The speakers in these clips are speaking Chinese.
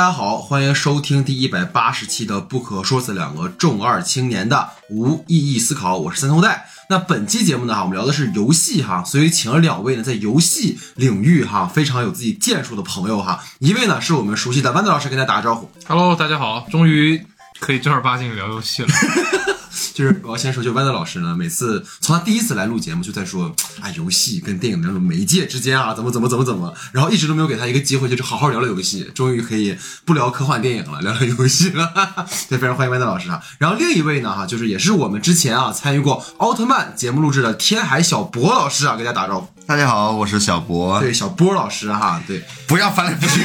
家好，欢迎收听第一百八十期的《不可说》，死两个重二青年的无意义思考，我是三头带。那本期节目呢，哈，我们聊的是游戏哈，所以请了两位呢，在游戏领域哈非常有自己建树的朋友哈。一位呢是我们熟悉的豌豆老师，跟大家打个招呼。Hello，大家好，终于可以正儿八经聊游戏了。就是我要先说，就豌豆老师呢，每次从他第一次来录节目就在说，啊，游戏跟电影的那种媒介之间啊，怎么怎么怎么怎么，然后一直都没有给他一个机会，就是好好聊聊游戏，终于可以不聊科幻电影了，聊聊游戏了。对，非常欢迎豌豆老师哈。然后另一位呢，哈，就是也是我们之前啊参与过奥特曼节目录制的天海小博老师啊，给大家打招呼。大家好，我是小博。对，小波老师哈，对，不要翻来覆去。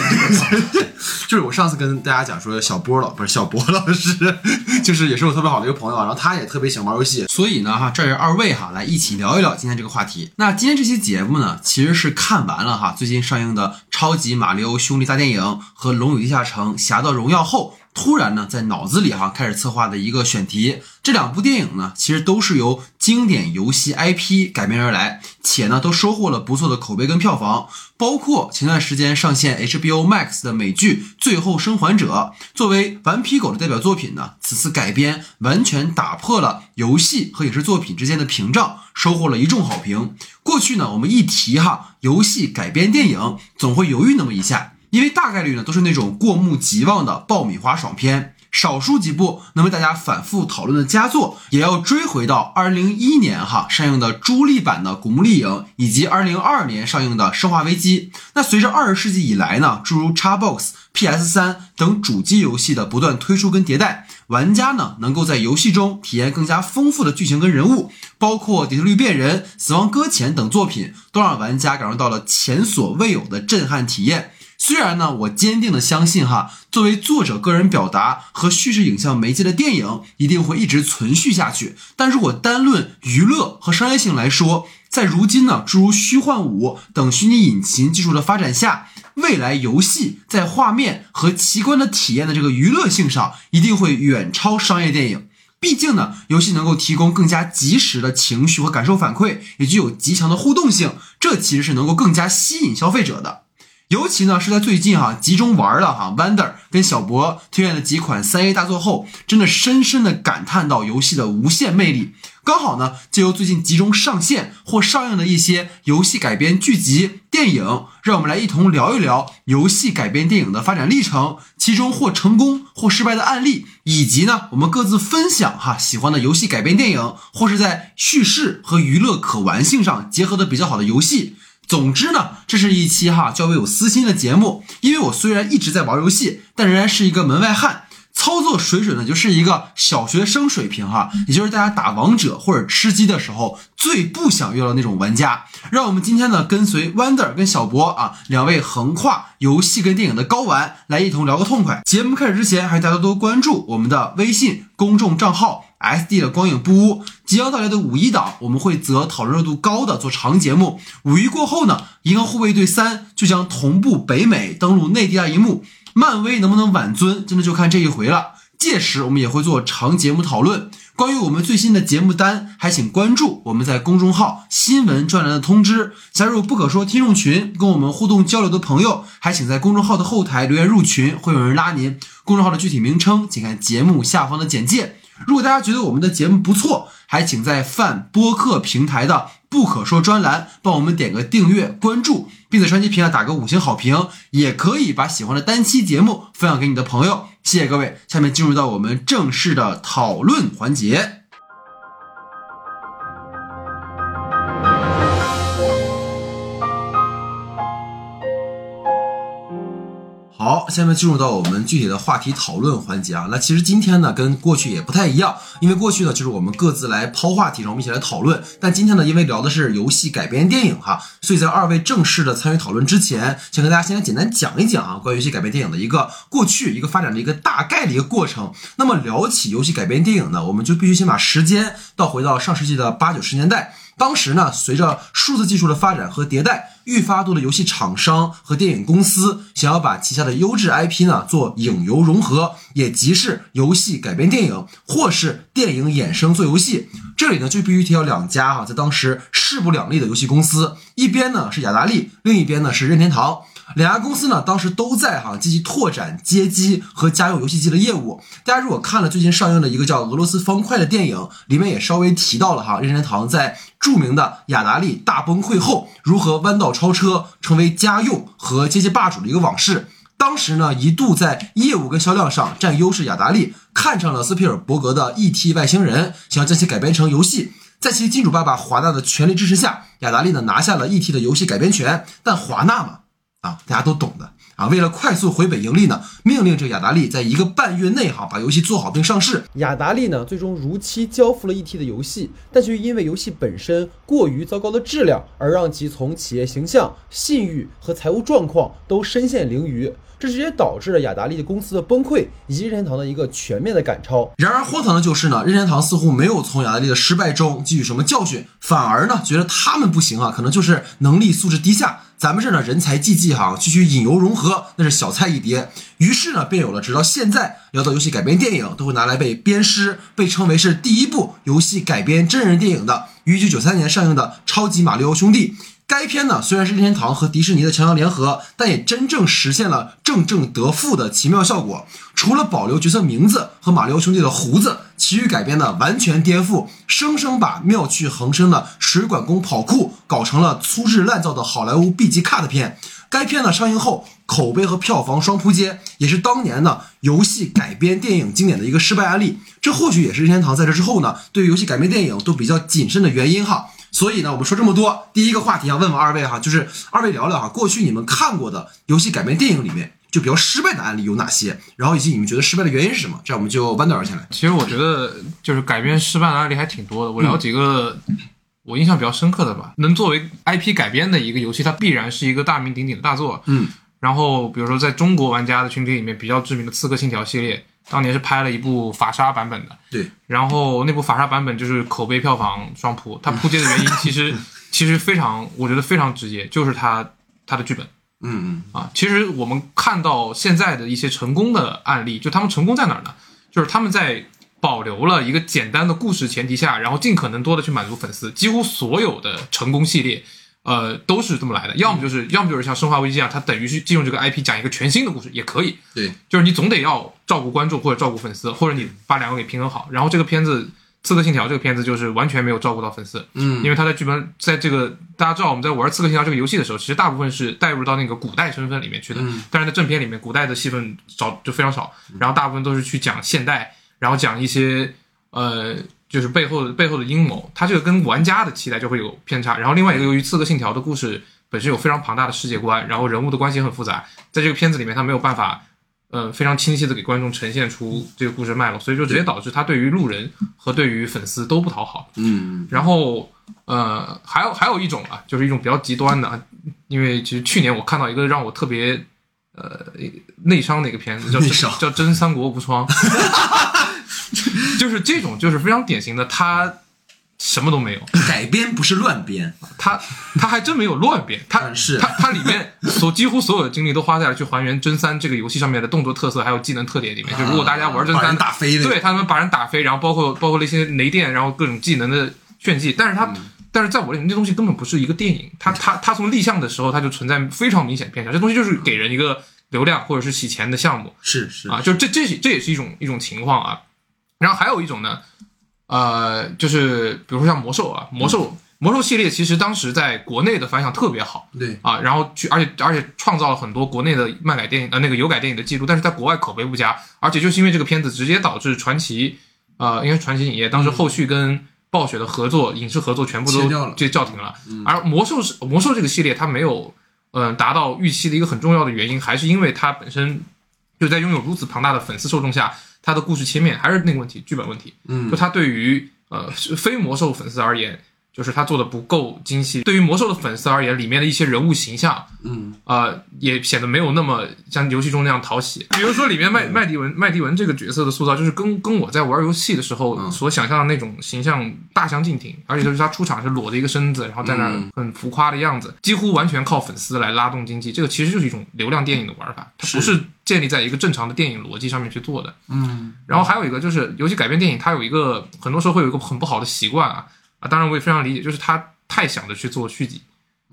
就是我上次跟大家讲说，小波老不是小博老师，就是也是我特别好的一个朋友啊，然后他也特别想玩游戏，所以呢哈，这是二位哈来一起聊一聊今天这个话题。那今天这期节目呢，其实是看完了哈最近上映的《超级马里奥兄弟大电影》和《龙与地下城：侠盗荣耀》后。突然呢，在脑子里哈开始策划的一个选题，这两部电影呢，其实都是由经典游戏 IP 改编而来，且呢都收获了不错的口碑跟票房。包括前段时间上线 HBO Max 的美剧《最后生还者》，作为顽皮狗的代表作品呢，此次改编完全打破了游戏和影视作品之间的屏障，收获了一众好评。过去呢，我们一提哈游戏改编电影，总会犹豫那么一下。因为大概率呢都是那种过目即忘的爆米花爽片，少数几部能被大家反复讨论的佳作，也要追回到二零零一年哈上映的朱莉版的《古墓丽影》，以及二零零二年上映的《生化危机》。那随着二十世纪以来呢，诸如 Xbox、PS 三等主机游戏的不断推出跟迭代，玩家呢能够在游戏中体验更加丰富的剧情跟人物，包括《底特律变人》《死亡搁浅》等作品，都让玩家感受到了前所未有的震撼体验。虽然呢，我坚定的相信哈，作为作者个人表达和叙事影像媒介的电影一定会一直存续下去，但如果单论娱乐和商业性来说，在如今呢，诸如虚幻五等虚拟引擎技术的发展下，未来游戏在画面和奇观的体验的这个娱乐性上，一定会远超商业电影。毕竟呢，游戏能够提供更加及时的情绪和感受反馈，也具有极强的互动性，这其实是能够更加吸引消费者的。尤其呢是在最近哈集中玩了哈 Wander 跟小博推荐的几款三 A 大作后，真的深深的感叹到游戏的无限魅力。刚好呢，借由最近集中上线或上映的一些游戏改编剧集、电影，让我们来一同聊一聊游戏改编电影的发展历程，其中或成功或失败的案例，以及呢我们各自分享哈喜欢的游戏改编电影，或是在叙事和娱乐可玩性上结合的比较好的游戏。总之呢，这是一期哈较为有私心的节目，因为我虽然一直在玩游戏，但仍然是一个门外汉，操作水准呢就是一个小学生水平哈，也就是大家打王者或者吃鸡的时候最不想遇到那种玩家。让我们今天呢跟随 Wonder 跟小博啊两位横跨游戏跟电影的高玩来一同聊个痛快。节目开始之前，还是大家多关注我们的微信公众账号。S D 的光影不污，即将到来的五一档，我们会择讨论热度高的做长节目。五一过后呢，《银河护卫队三》就将同步北美登陆内地大荧幕，漫威能不能挽尊，真的就看这一回了。届时我们也会做长节目讨论。关于我们最新的节目单，还请关注我们在公众号新闻专栏的通知，加入不可说听众群，跟我们互动交流的朋友，还请在公众号的后台留言入群，会有人拉您。公众号的具体名称，请看节目下方的简介。如果大家觉得我们的节目不错，还请在泛播客平台的“不可说”专栏帮我们点个订阅、关注，并在专辑评价打个五星好评。也可以把喜欢的单期节目分享给你的朋友。谢谢各位，下面进入到我们正式的讨论环节。好，下面进入到我们具体的话题讨论环节啊。那其实今天呢，跟过去也不太一样，因为过去呢就是我们各自来抛话题，然后我们一起来讨论。但今天呢，因为聊的是游戏改编电影哈，所以在二位正式的参与讨论之前，先跟大家先来简单讲一讲啊，关于游戏改编电影的一个过去、一个发展的一个大概的一个过程。那么聊起游戏改编电影呢，我们就必须先把时间倒回到上世纪的八九十年代。当时呢，随着数字技术的发展和迭代，愈发多的游戏厂商和电影公司想要把旗下的优质 IP 呢做影游融合，也即是游戏改编电影，或是电影衍生做游戏。这里呢就必须提到两家哈、在当时势不两立的游戏公司，一边呢是雅达利，另一边呢是任天堂。两家公司呢，当时都在哈积极拓展街机和家用游戏机的业务。大家如果看了最近上映的一个叫《俄罗斯方块》的电影，里面也稍微提到了哈任天堂在著名的雅达利大崩溃后，如何弯道超车，成为家用和街机霸主的一个往事。当时呢，一度在业务跟销量上占优势，雅达利看上了斯皮尔伯格的《E.T. 外星人》，想要将其改编成游戏。在其金主爸爸华纳的全力支持下，雅达利呢拿下了 E.T. 的游戏改编权。但华纳嘛，啊，大家都懂的啊，为了快速回本盈利呢，命令这个雅达利在一个半月内哈把游戏做好并上市。雅达利呢，最终如期交付了 E.T. 的游戏，但却因为游戏本身过于糟糕的质量，而让其从企业形象、信誉和财务状况都深陷囹圄。这直接导致了雅达利的公司的崩溃，以及任天堂的一个全面的赶超。然而荒唐的就是呢，任天堂似乎没有从雅达利的失败中汲取什么教训，反而呢觉得他们不行啊，可能就是能力素质低下。咱们这儿呢人才济济哈，区区引油融合那是小菜一碟。于是呢，便有了直到现在聊到游戏改编电影都会拿来被鞭尸，被称为是第一部游戏改编真人电影的，于一九九三年上映的《超级马里奥兄弟》。该片呢虽然是任天堂和迪士尼的强强联合，但也真正实现了正正得负的奇妙效果。除了保留角色名字和马里奥兄弟的胡子，其余改编呢完全颠覆，生生把妙趣横生的水管工跑酷搞成了粗制滥造的好莱坞 B 级 cut 片。该片呢上映后，口碑和票房双扑街，也是当年呢游戏改编电影经典的一个失败案例。这或许也是任天堂在这之后呢对游戏改编电影都比较谨慎的原因哈。所以呢，我们说这么多，第一个话题啊，问问二位哈，就是二位聊聊哈，过去你们看过的游戏改编电影里面就比较失败的案例有哪些？然后以及你们觉得失败的原因是什么？这样我们就弯道而先来。其实我觉得就是改编失败的案例还挺多的，我聊几个我印象比较深刻的吧。能作为 IP 改编的一个游戏，它必然是一个大名鼎鼎的大作。嗯，然后比如说在中国玩家的群体里面比较知名的《刺客信条》系列。当年是拍了一部法沙版本的，对，然后那部法沙版本就是口碑票房双扑，它扑街的原因其实 其实非常，我觉得非常直接，就是它它的剧本，嗯嗯啊，其实我们看到现在的一些成功的案例，就他们成功在哪儿呢？就是他们在保留了一个简单的故事前提下，然后尽可能多的去满足粉丝，几乎所有的成功系列。呃，都是这么来的，要么就是，要么就是像《生化危机》这样，它等于是借用这个 IP 讲一个全新的故事，也可以。对，就是你总得要照顾观众或者照顾粉丝，或者你把两个给平衡好。然后这个片子《刺客信条》这个片子就是完全没有照顾到粉丝，嗯，因为他在剧本在这个大家知道我们在玩《刺客信条》这个游戏的时候，其实大部分是带入到那个古代身份里面去的，但是在正片里面古代的戏份少就非常少，然后大部分都是去讲现代，然后讲一些呃。就是背后的背后的阴谋，它这个跟玩家的期待就会有偏差。然后另外一个，由于《刺客信条》的故事本身有非常庞大的世界观，然后人物的关系很复杂，在这个片子里面，他没有办法，呃，非常清晰的给观众呈现出这个故事脉络，所以就直接导致他对于路人和对于粉丝都不讨好。嗯，然后呃，还有还有一种啊，就是一种比较极端的，因为其实去年我看到一个让我特别呃内伤的一个片子，叫叫《真三国无双》。就是这种，就是非常典型的，他什么都没有，改编不是乱编，他他还真没有乱编，他是。他他里面所几乎所有的精力都花在了去还原真三这个游戏上面的动作特色还有技能特点里面。就如果大家玩真三打飞，对他们把人打飞，然后包括包括那些雷电，然后各种技能的炫技，但是他但是在我这里，那东西根本不是一个电影，他他他从立项的时候他就存在非常明显偏差，这东西就是给人一个流量或者是洗钱的项目，是是。啊，就这这这也是一种一种情况啊。然后还有一种呢，呃，就是比如说像魔兽啊，魔兽魔兽系列其实当时在国内的反响特别好，对。啊，然后去而且而且创造了很多国内的漫改电影呃那个有改电影的记录，但是在国外口碑不佳，而且就是因为这个片子直接导致传奇呃，因为传奇影业当时后续跟暴雪的合作影视合作全部都就叫停了，而魔兽是魔兽这个系列它没有嗯达到预期的一个很重要的原因，还是因为它本身就在拥有如此庞大的粉丝受众下。它的故事切面还是那个问题，剧本问题。嗯，就它对于呃非魔兽粉丝而言，就是他做的不够精细。对于魔兽的粉丝而言，里面的一些人物形象，嗯，呃，也显得没有那么像游戏中那样讨喜。比如说里面麦麦迪文麦迪文这个角色的塑造，就是跟跟我在玩游戏的时候所想象的那种形象大相径庭。而且就是他出场是裸着一个身子，然后在那很浮夸的样子，几乎完全靠粉丝来拉动经济。这个其实就是一种流量电影的玩法，它不是。建立在一个正常的电影逻辑上面去做的，嗯，然后还有一个就是游戏改编电影，它有一个很多时候会有一个很不好的习惯啊啊，当然我也非常理解，就是他太想着去做续集，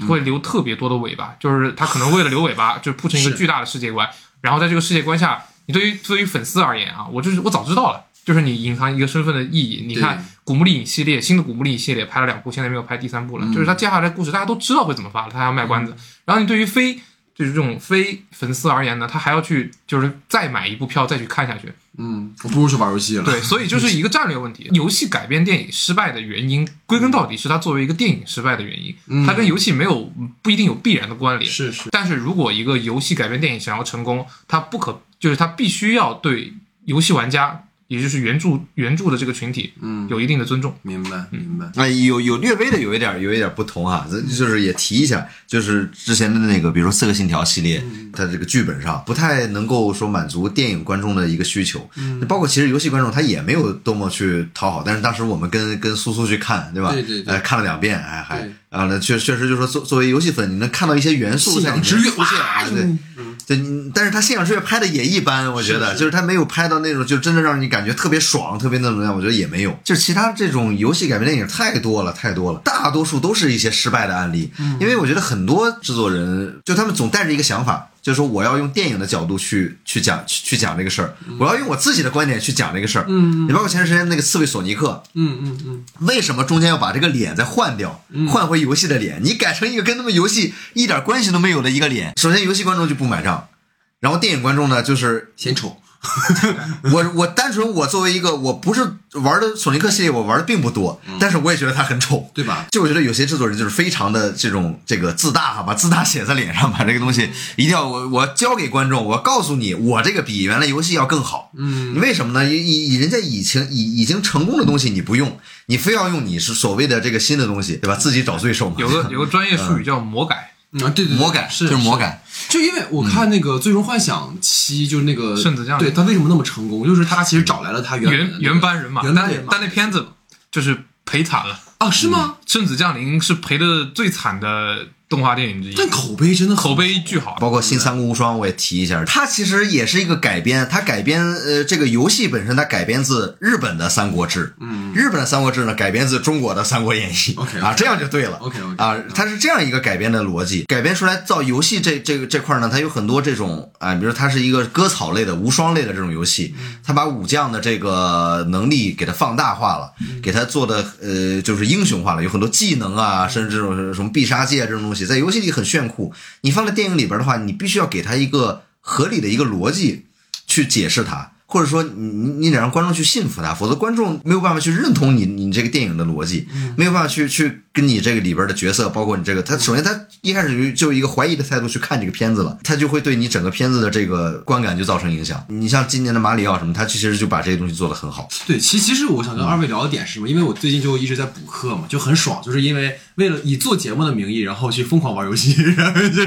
会留特别多的尾巴，就是他可能为了留尾巴，就铺成一个巨大的世界观。然后在这个世界观下，你对于对于粉丝而言啊，我就是我早知道了，就是你隐藏一个身份的意义。你看《古墓丽影》系列，新的《古墓丽影》系列拍了两部，现在没有拍第三部了，就是他接下来的故事大家都知道会怎么发了，他还要卖关子。然后你对于非就是这种非粉丝而言呢，他还要去就是再买一部票再去看下去。嗯，我不如去玩游戏了。对，所以就是一个战略问题。游戏改编电影失败的原因，归根到底是它作为一个电影失败的原因，它跟游戏没有不一定有必然的关联。是是，但是如果一个游戏改编电影想要成功，它不可就是它必须要对游戏玩家，也就是原著原著的这个群体，嗯，有一定的尊重。明白明白。啊，有有略微的有一点有一点不同哈，咱就是也提一下，就是之前的那个，比如说《刺客信条》系列，它这个剧本上不太能够说满足电影观众的一个需求，嗯，包括其实游戏观众他也没有多么去讨好，但是当时我们跟跟苏苏去看，对吧？对对对哎，看了两遍，哎还对啊，那确确实就是说作作为游戏粉，你能看到一些元素信在里面出现，啊对。对，你但是他信仰之跃拍的也一般，我觉得就是他没有拍到那种就真的让你感觉特别爽、特别那怎么样，我觉得也没有。就是其他这种游戏改编电影太多了，太多了，大多数都是一些失败的案例。因为我觉得很多制作人就他们总带着一个想法，就是说我要用电影的角度去去讲去去讲这个事儿，我要用我自己的观点去讲这个事儿。嗯，你包括前段时间那个刺猬索尼克，嗯嗯嗯，为什么中间要把这个脸再换掉，换回游戏的脸？你改成一个跟他们游戏一点关系都没有的一个脸，首先游戏观众就不买账，然后电影观众呢，就是嫌丑。我我单纯我作为一个我不是玩的索尼克系列，我玩的并不多，但是我也觉得它很丑，对吧？就我觉得有些制作人就是非常的这种这个自大哈，把自大写在脸上，把这个东西一定要我我交给观众，我告诉你，我这个比原来游戏要更好。嗯，为什么呢？以以人家以前已已经成功的东西你不用，你非要用你是所谓的这个新的东西，对吧？自己找罪受嘛。有个有个专业术语叫魔改，啊，对对对，魔改是就是魔改，就因为我看那个《最终幻想七》，就是那个圣子降临对他为什么那么成功？就是他其实找来了他原原那个原班人马，但原班人马但那片子就是赔惨了，啊，是吗？《圣子降临》是赔的最惨的动画电影之一，但口碑真的口碑巨好。包括《新三国无双》，我也提一下，它其实也是一个改编，它改编呃这个游戏本身它改编自日本的《三国志》，嗯，日本的《三国志》呢改编自中国的《三国演义》OK，OK。啊，这样就对了。OK，OK 啊，它是这样一个改编的逻辑，改编出来造游戏这这个这块呢，它有很多这种啊，比如它是一个割草类的无双类的这种游戏，它把武将的这个能力给它放大化了，给它做的呃就是英雄化了，有很多技能啊，甚至这种什么必杀技啊这种东西，在游戏里很炫酷。你放在电影里边的话，你必须要给他一个合理的一个逻辑去解释它，或者说你你你得让观众去信服他，否则观众没有办法去认同你你这个电影的逻辑，没有办法去去跟你这个里边的角色，包括你这个，他首先他一开始就就一个怀疑的态度去看这个片子了，他就会对你整个片子的这个观感就造成影响。你像今年的马里奥什么，他其实就把这些东西做得很好。对，其其实我想跟二位聊的点是什么？因为我最近就一直在补课嘛，就很爽，就是因为为了以做节目的名义，然后去疯狂玩游戏，然后就，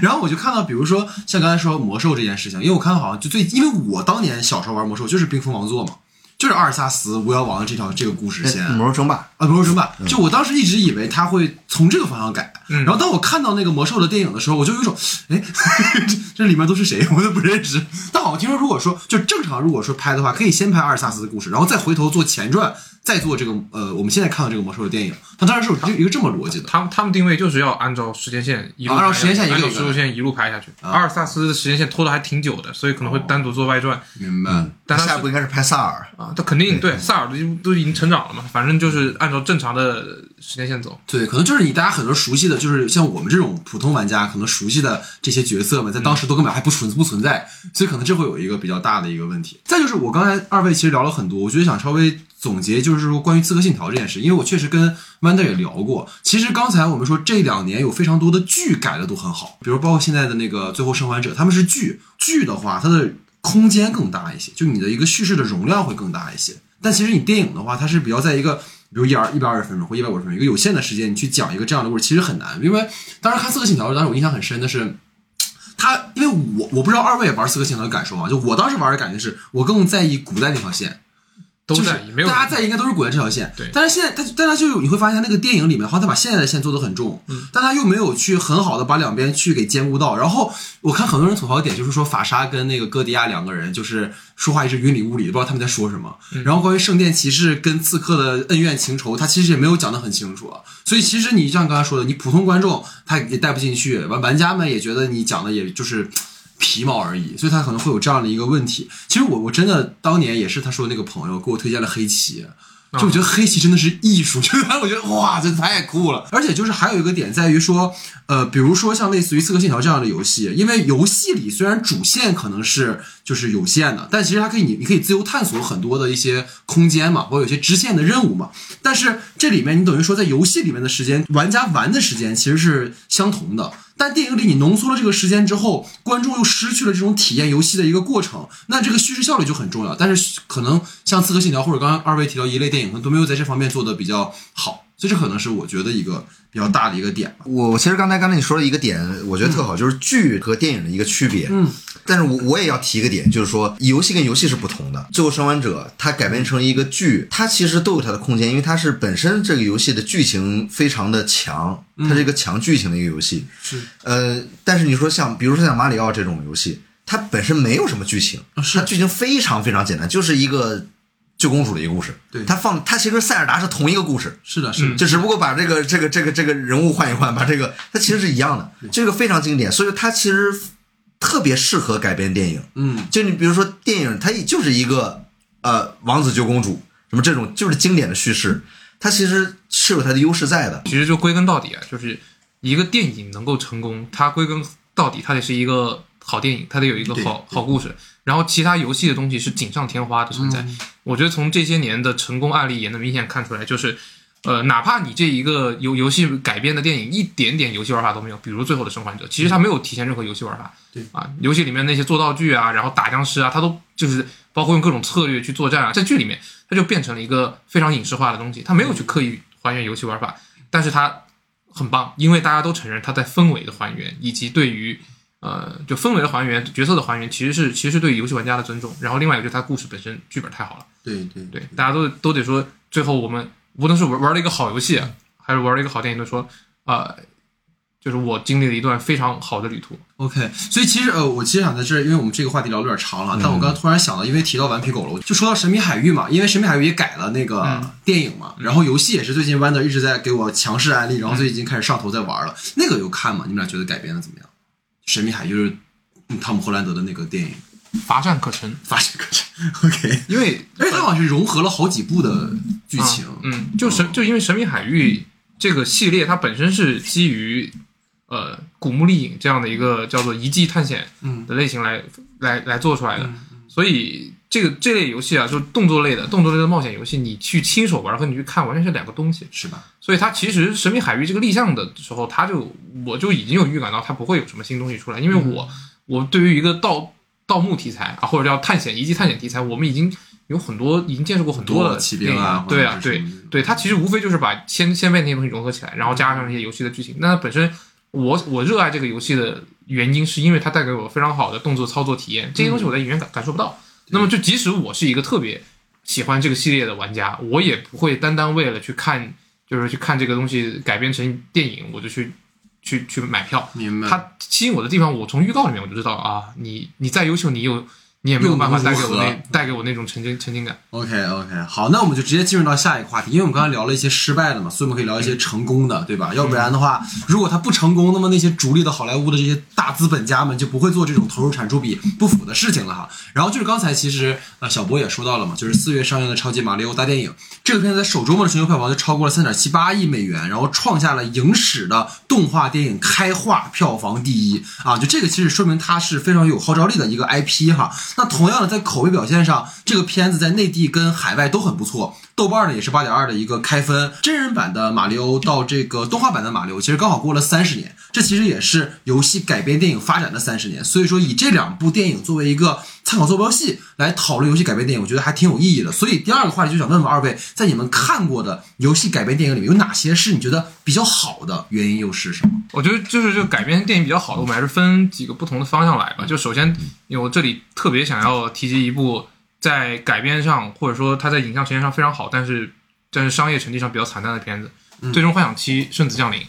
然后我就看到，比如说像刚才说魔兽这件事情，因为我看到好像就最，因为我当年小时候玩魔兽就是冰封王座嘛，就是阿尔萨斯巫妖王的这条这个故事线。魔兽争霸，啊，魔兽争霸，就我当时一直以为他会从这个方向改，嗯然后当我看到那个魔兽的电影的时候，我就有一种，哎，这这里面都是谁，我都不认识。但好像听说，如果说就正常，如果说拍的话，可以先拍阿尔萨斯的故事，然后再回头做前传，再做这个呃我们现在看到这个魔兽的电影。它当然是有一个这么逻辑的。他们他们定位就是要按照时间线一路啊按照时间线一个按照一个时间线一路拍下去。啊阿尔萨斯的时间线拖的还挺久的，所以可能会单独做外传。明白。但下一步应该是拍萨尔。啊，他肯定对萨尔都都已经成长了嘛，反正就是按照正常的时间线走。对，可能就是你大家很多熟悉的，就是像我们这种普通玩家可能熟悉的这些角色们，在当时都根本还不存不存在，所以可能这会有一个比较大的一个问题。再就是我刚才二位其实聊了很多，我觉得想稍微总结，就是说关于《刺客信条》这件事，因为我确实跟 Wanda 也聊过。其实刚才我们说这两年有非常多的剧改的都很好，比如包括现在的那个《最后生还者》，他们是剧剧的话，它的空间更大一些，就你的一个叙事的容量会更大一些。但其实你电影的话，它是比较在一个比如一二一百二十分钟或一百五十分钟一个有限的时间，你去讲一个这样的故事，其实很难。因为当时看《刺客信条》，当时我印象很深的是。他，因为我我不知道二位玩《刺客信条》的感受啊，就我当时玩的感觉是，我更在意古代那条线，都就是在意没有大家在意应该都是古代这条线。对但是现在他，但他就有你会发现，他那个电影里面，好像他把现在的线做的很重，嗯，但他又没有去很好的把两边去给兼顾到。然后我看很多人吐槽的点就是说，法沙跟那个哥迪亚两个人就是说话一直云里雾里，不知道他们在说什么。然后关于圣殿骑士跟刺客的恩怨情仇，他其实也没有讲的很清楚啊。所以其实你像刚才说的，你普通观众他也带不进去，玩玩家们也觉得你讲的也就是。皮毛而已，所以他可能会有这样的一个问题。其实我我真的当年也是他说的那个朋友给我推荐了黑棋，就我觉得黑棋真的是艺术，就是我觉得哇，这太酷了。而且就是还有一个点在于说，呃，比如说像类似于《刺客信条》这样的游戏，因为游戏里虽然主线可能是就是有限的，但其实它可以你你可以自由探索很多的一些空间嘛，或者有些支线的任务嘛。但是这里面你等于说在游戏里面的时间，玩家玩的时间其实是相同的。但电影里你浓缩了这个时间之后，观众又失去了这种体验游戏的一个过程，那这个叙事效率就很重要。但是可能像《刺客信条》或者刚刚二位提到一类电影，都没有在这方面做的比较好，所以这可能是我觉得一个比较大的一个点吧。我其实刚才刚才你说了一个点，我觉得特好，就是剧和电影的一个区别。嗯，但是我我也要提一个点，就是说游戏跟游戏是不同的。最后生还者它改编成一个剧，它其实都有它的空间，因为它是本身这个游戏的剧情非常的强，它是一个强剧情的一个游戏。是，呃，但是你说像比如说像马里奥这种游戏，它本身没有什么剧情，是它剧情非常非常简单，就是一个救公主的一个故事。对它放它其实塞尔达是同一个故事，是的，是的，就只不过把这个这个这个这个人物换一换，把这个它其实是一样的，这个非常经典，所以它其实特别适合改编电影。嗯，就你比如说电影，它也就是一个呃王子救公主什么这种就是经典的叙事，它其实是有它的优势在的。其实就归根到底啊，就是一个电影能够成功，它归根到底它得是一个好电影，它得有一个好好故事。然后其他游戏的东西是锦上添花的存在。我觉得从这些年的成功案例也能明显看出来，就是。呃，哪怕你这一个游游戏改编的电影一点点游戏玩法都没有，比如《最后的生还者》，其实它没有体现任何游戏玩法。对啊，游戏里面那些做道具啊，然后打僵尸啊，它都就是包括用各种策略去作战啊，在剧里面它就变成了一个非常影视化的东西，它没有去刻意还原游戏玩法，但是它很棒，因为大家都承认它在氛围的还原以及对于呃就氛围的还原、角色的还原，其实是其实是对游戏玩家的尊重。然后另外一个就是它故事本身剧本太好了，对对对，大家都都得说，最后我们无论是玩玩了一个好游戏，还是玩了一个好电影，都说呃，就是我经历了一段非常好的旅途。OK，所以其实呃，我其实想在这儿，因为我们这个话题聊的有点长了，但我刚刚突然想到，因为提到顽皮狗了，就说到神秘海域嘛，因为神秘海域也改了那个嗯电影嘛，然后游戏也是最近 Wander 一直在给我强势安利，然后最近已经开始上头在玩了。那个有看吗？你们俩觉得改编的怎么样？神秘海域就是嗯汤姆·霍兰德的那个电影，乏善可陈，乏善可陈 OK，因为因为它好像是融合了好几部的剧情，嗯，就神就因为《神秘海域》这个系列，它本身是基于呃古墓丽影这样的一个叫做遗迹探险嗯。的类型来来来做出来的，所以这个这类游戏啊，就是动作类的动作类的冒险游戏，你去亲手玩和你去看完全是两个东西。是吧？所以它其实《神秘海域》这个立项的时候，它就我就已经有预感到它不会有什么新东西出来，因为我、我对于一个盗盗墓题材啊，或者叫探险遗迹探险题材，我们已经有很多已经见识过很多的骑兵啊，对啊，对对，它其实无非就是把先先辈那些东西融合起来，然后加上一些游戏的剧情。那本身我我热爱这个游戏的原因，是因为它带给我非常好的动作操作体验，这些东西我在影院感感受不到。那么就即使我是一个特别喜欢这个系列的玩家，我也不会单单为了去看，就是去看这个东西改编成电影，我就去去去买票。明白。它吸引我的地方，我从预告里面我就知道啊，你你再优秀，你有你也没有办法带给我带给我那种沉浸沉浸感。OK OK，好，那我们就直接进入到下一个话题，因为我们刚才聊了一些失败的嘛，所以我们可以聊一些成功的，对吧？要不然的话，如果它不成功，那么那些逐利的好莱坞的这些大资本家们就不会做这种投入产出比不符的事情了哈。然后就是刚才其实呃小博也说到了嘛，就是四月上映的超级马里奥大电影，这个片子在首周末的全球票房就超过了三点七八亿美元，然后创下了影史的动画电影开画票房第一啊！就这个其实说明它是非常有号召力的一个 IP 哈。那同样的，在口碑表现上，这个片子在内地跟海外都很不错。豆瓣呢也是八点二的一个开分，真人版的马里奥到这个动画版的马里奥，其实刚好过了三十年，这其实也是游戏改编电影发展的三十年。所以说，以这两部电影作为一个参考坐标系来讨论游戏改编电影，我觉得还挺有意义的。所以第二个话题就想问问二位，在你们看过的游戏改编电影里面，有哪些是你觉得比较好的？原因又是什么？我觉得就是这改编电影比较好的，我们还是分几个不同的方向来吧。就首先，因为我这里特别想要提及一部在改编上或者说它在影像呈现上非常好，但是但是商业成绩上比较惨淡的片子，最终幻想七：圣子降临》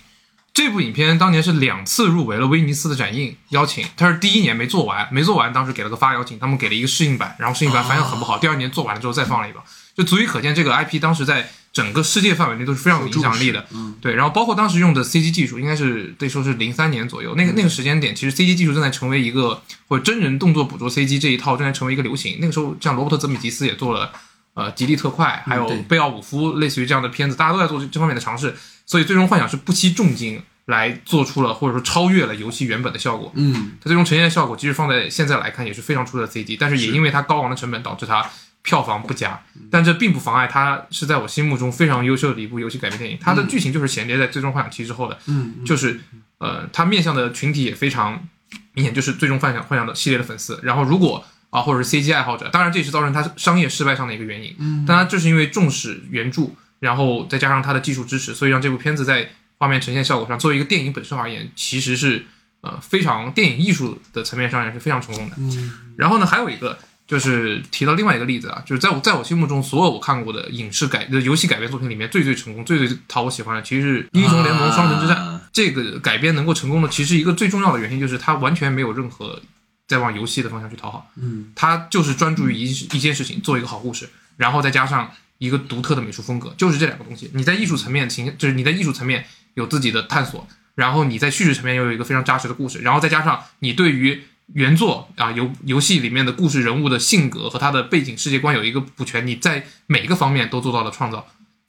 这部影片当年是两次入围了威尼斯的展映邀请，它是第一年没做完，没做完，当时给了个发邀请，他们给了一个试映版，然后试映版反响很不好，第二年做完了之后再放了一个，就足以可见这个 IP 当时在整个世界范围内都是非常有影响力的。嗯，对，然后包括当时用的 CG 技术，应该是得说是零三年左右，那个那个时间点，其实 CG 技术正在成为一个或者真人动作捕捉 CG 这一套正在成为一个流行。那个时候，像罗伯特·泽米吉斯也做了呃《极地特快》，还有贝奥武夫类似于这样的片子，大家都在做这这方面的尝试。所以，最终幻想是不惜重金来做出了或者说超越了游戏原本的效果。嗯，它最终呈现的效果，即使放在现在来看也是非常出色的 CG，但是也因为它高昂的成本导致它票房不佳。但这并不妨碍它是在我心目中非常优秀的一部游戏改编电影。它的剧情就是衔接在《最终幻想七》之后的，嗯，就是呃，它面向的群体也非常明显，就是《最终幻想幻想》的系列的粉丝。然后如果啊，或者是 CG 爱好者，当然这也是造成它商业失败上的一个原因。嗯，当然这是因为重视原著，然后再加上它的技术支持，所以让这部片子在画面呈现效果上，作为一个电影本身而言，其实是呃非常电影艺术的层面上也是非常成功的。嗯，然后呢，还有一个就是提到另外一个例子啊，就是在我在我心目中，所有我看过的影视改的游戏改编作品里面，最最成功、最最讨我喜欢的，其实是《英雄联盟：双城之战》啊这个改编能够成功的，其实一个最重要的原因就是它完全没有任何在往游戏的方向去讨好，嗯，它就是专注于一一件事情，做一个好故事，然后再加上一个独特的美术风格，就是这两个东西。你在艺术层面情，就是你在艺术层面有自己的探索，然后你在叙事层面又有一个非常扎实的故事，然后再加上你对于原作啊游游戏里面的故事人物的性格和他的背景世界观有一个补全，你在每一个方面都做到了创造，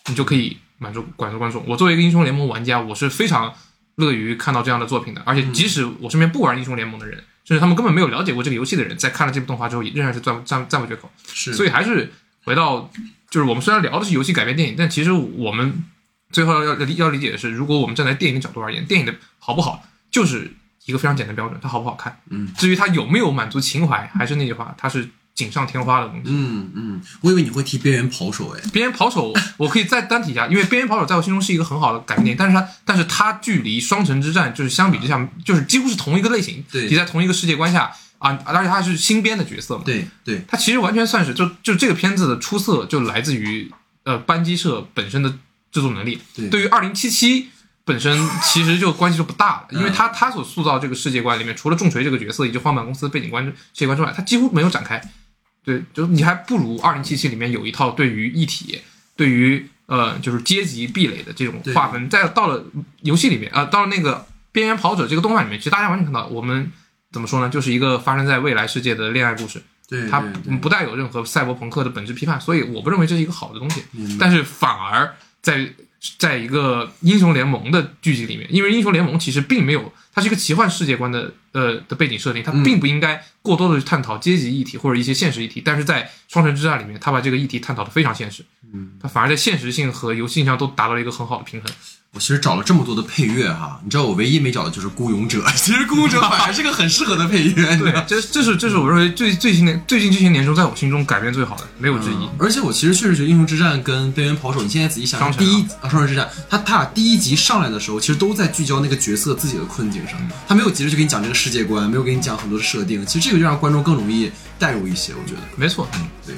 你就可以满足满足观众。我作为一个英雄联盟玩家，我是非常乐于看到这样的作品的，而且即使我身边不玩英雄联盟的人，甚至他们根本没有了解过这个游戏的人，在看了这部动画之后，也仍然是赞赞赞不绝口。是，所以还是回到，就是我们虽然聊的是游戏改编电影，但其实我们最后要要要理解的是，如果我们站在电影的角度而言，电影的好不好就是一个非常简单标准，它好不好看。嗯，至于它有没有满足情怀，还是那句话，它是锦上添花的东西。嗯嗯，我以为你会提边缘跑手哎，边缘跑手，我可以再单提一下，因为边缘跑手在我心中是一个很好的改编电影，但是它，但是它距离双城之战就是相比之下，就是几乎是同一个类型，对你在同一个世界观下啊，而且它是新编的角色嘛，对对，它其实完全算是就就这个片子的出色就来自于呃班机社本身的制作能力。对对于二零七七本身其实就关系就不大了，因为嗯他他所塑造这个世界观里面，除了重锤这个角色以及荒坂公司的背景观世界观之外，他几乎没有展开。对，就你还不如二零七七里面有一套对于一体、对于呃就是阶级壁垒的这种划分，在到了游戏里面啊、呃到了那个边缘跑者这个动画里面，其实大家完全看到我们怎么说呢，就是一个发生在未来世界的恋爱故事。它不带有任何赛博朋克的本质批判，所以我不认为这是一个好的东西。但是反而在在一个英雄联盟的剧集里面，因为英雄联盟其实并没有，它是一个奇幻世界观的呃的背景设定，它嗯并不应该过多的去探讨阶级议题或者一些现实议题。但是在双城之战里面，它把这个议题探讨的非常现实，嗯，它反而在现实性和游戏性上都达到了一个很好的平衡。我其实找了这么多的配乐哈，你知道我唯一没找的就是《孤勇者》，其实《孤勇者》反而是个很适合的配乐，对这这是这是我认为最最近年最近这些年中，在我心中改编最好的，没有之一。而且我其实确实觉得《英雄之战》跟《边缘跑手》，你现在仔细想想，第一啊，双城之战，他他俩第一集上来的时候，其实都在聚焦那个角色自己的困境上，他没有急着去给你讲这个世界观，没有给你讲很多的设定，其实这个就让观众更容易代入一些，我觉得。没错，嗯对，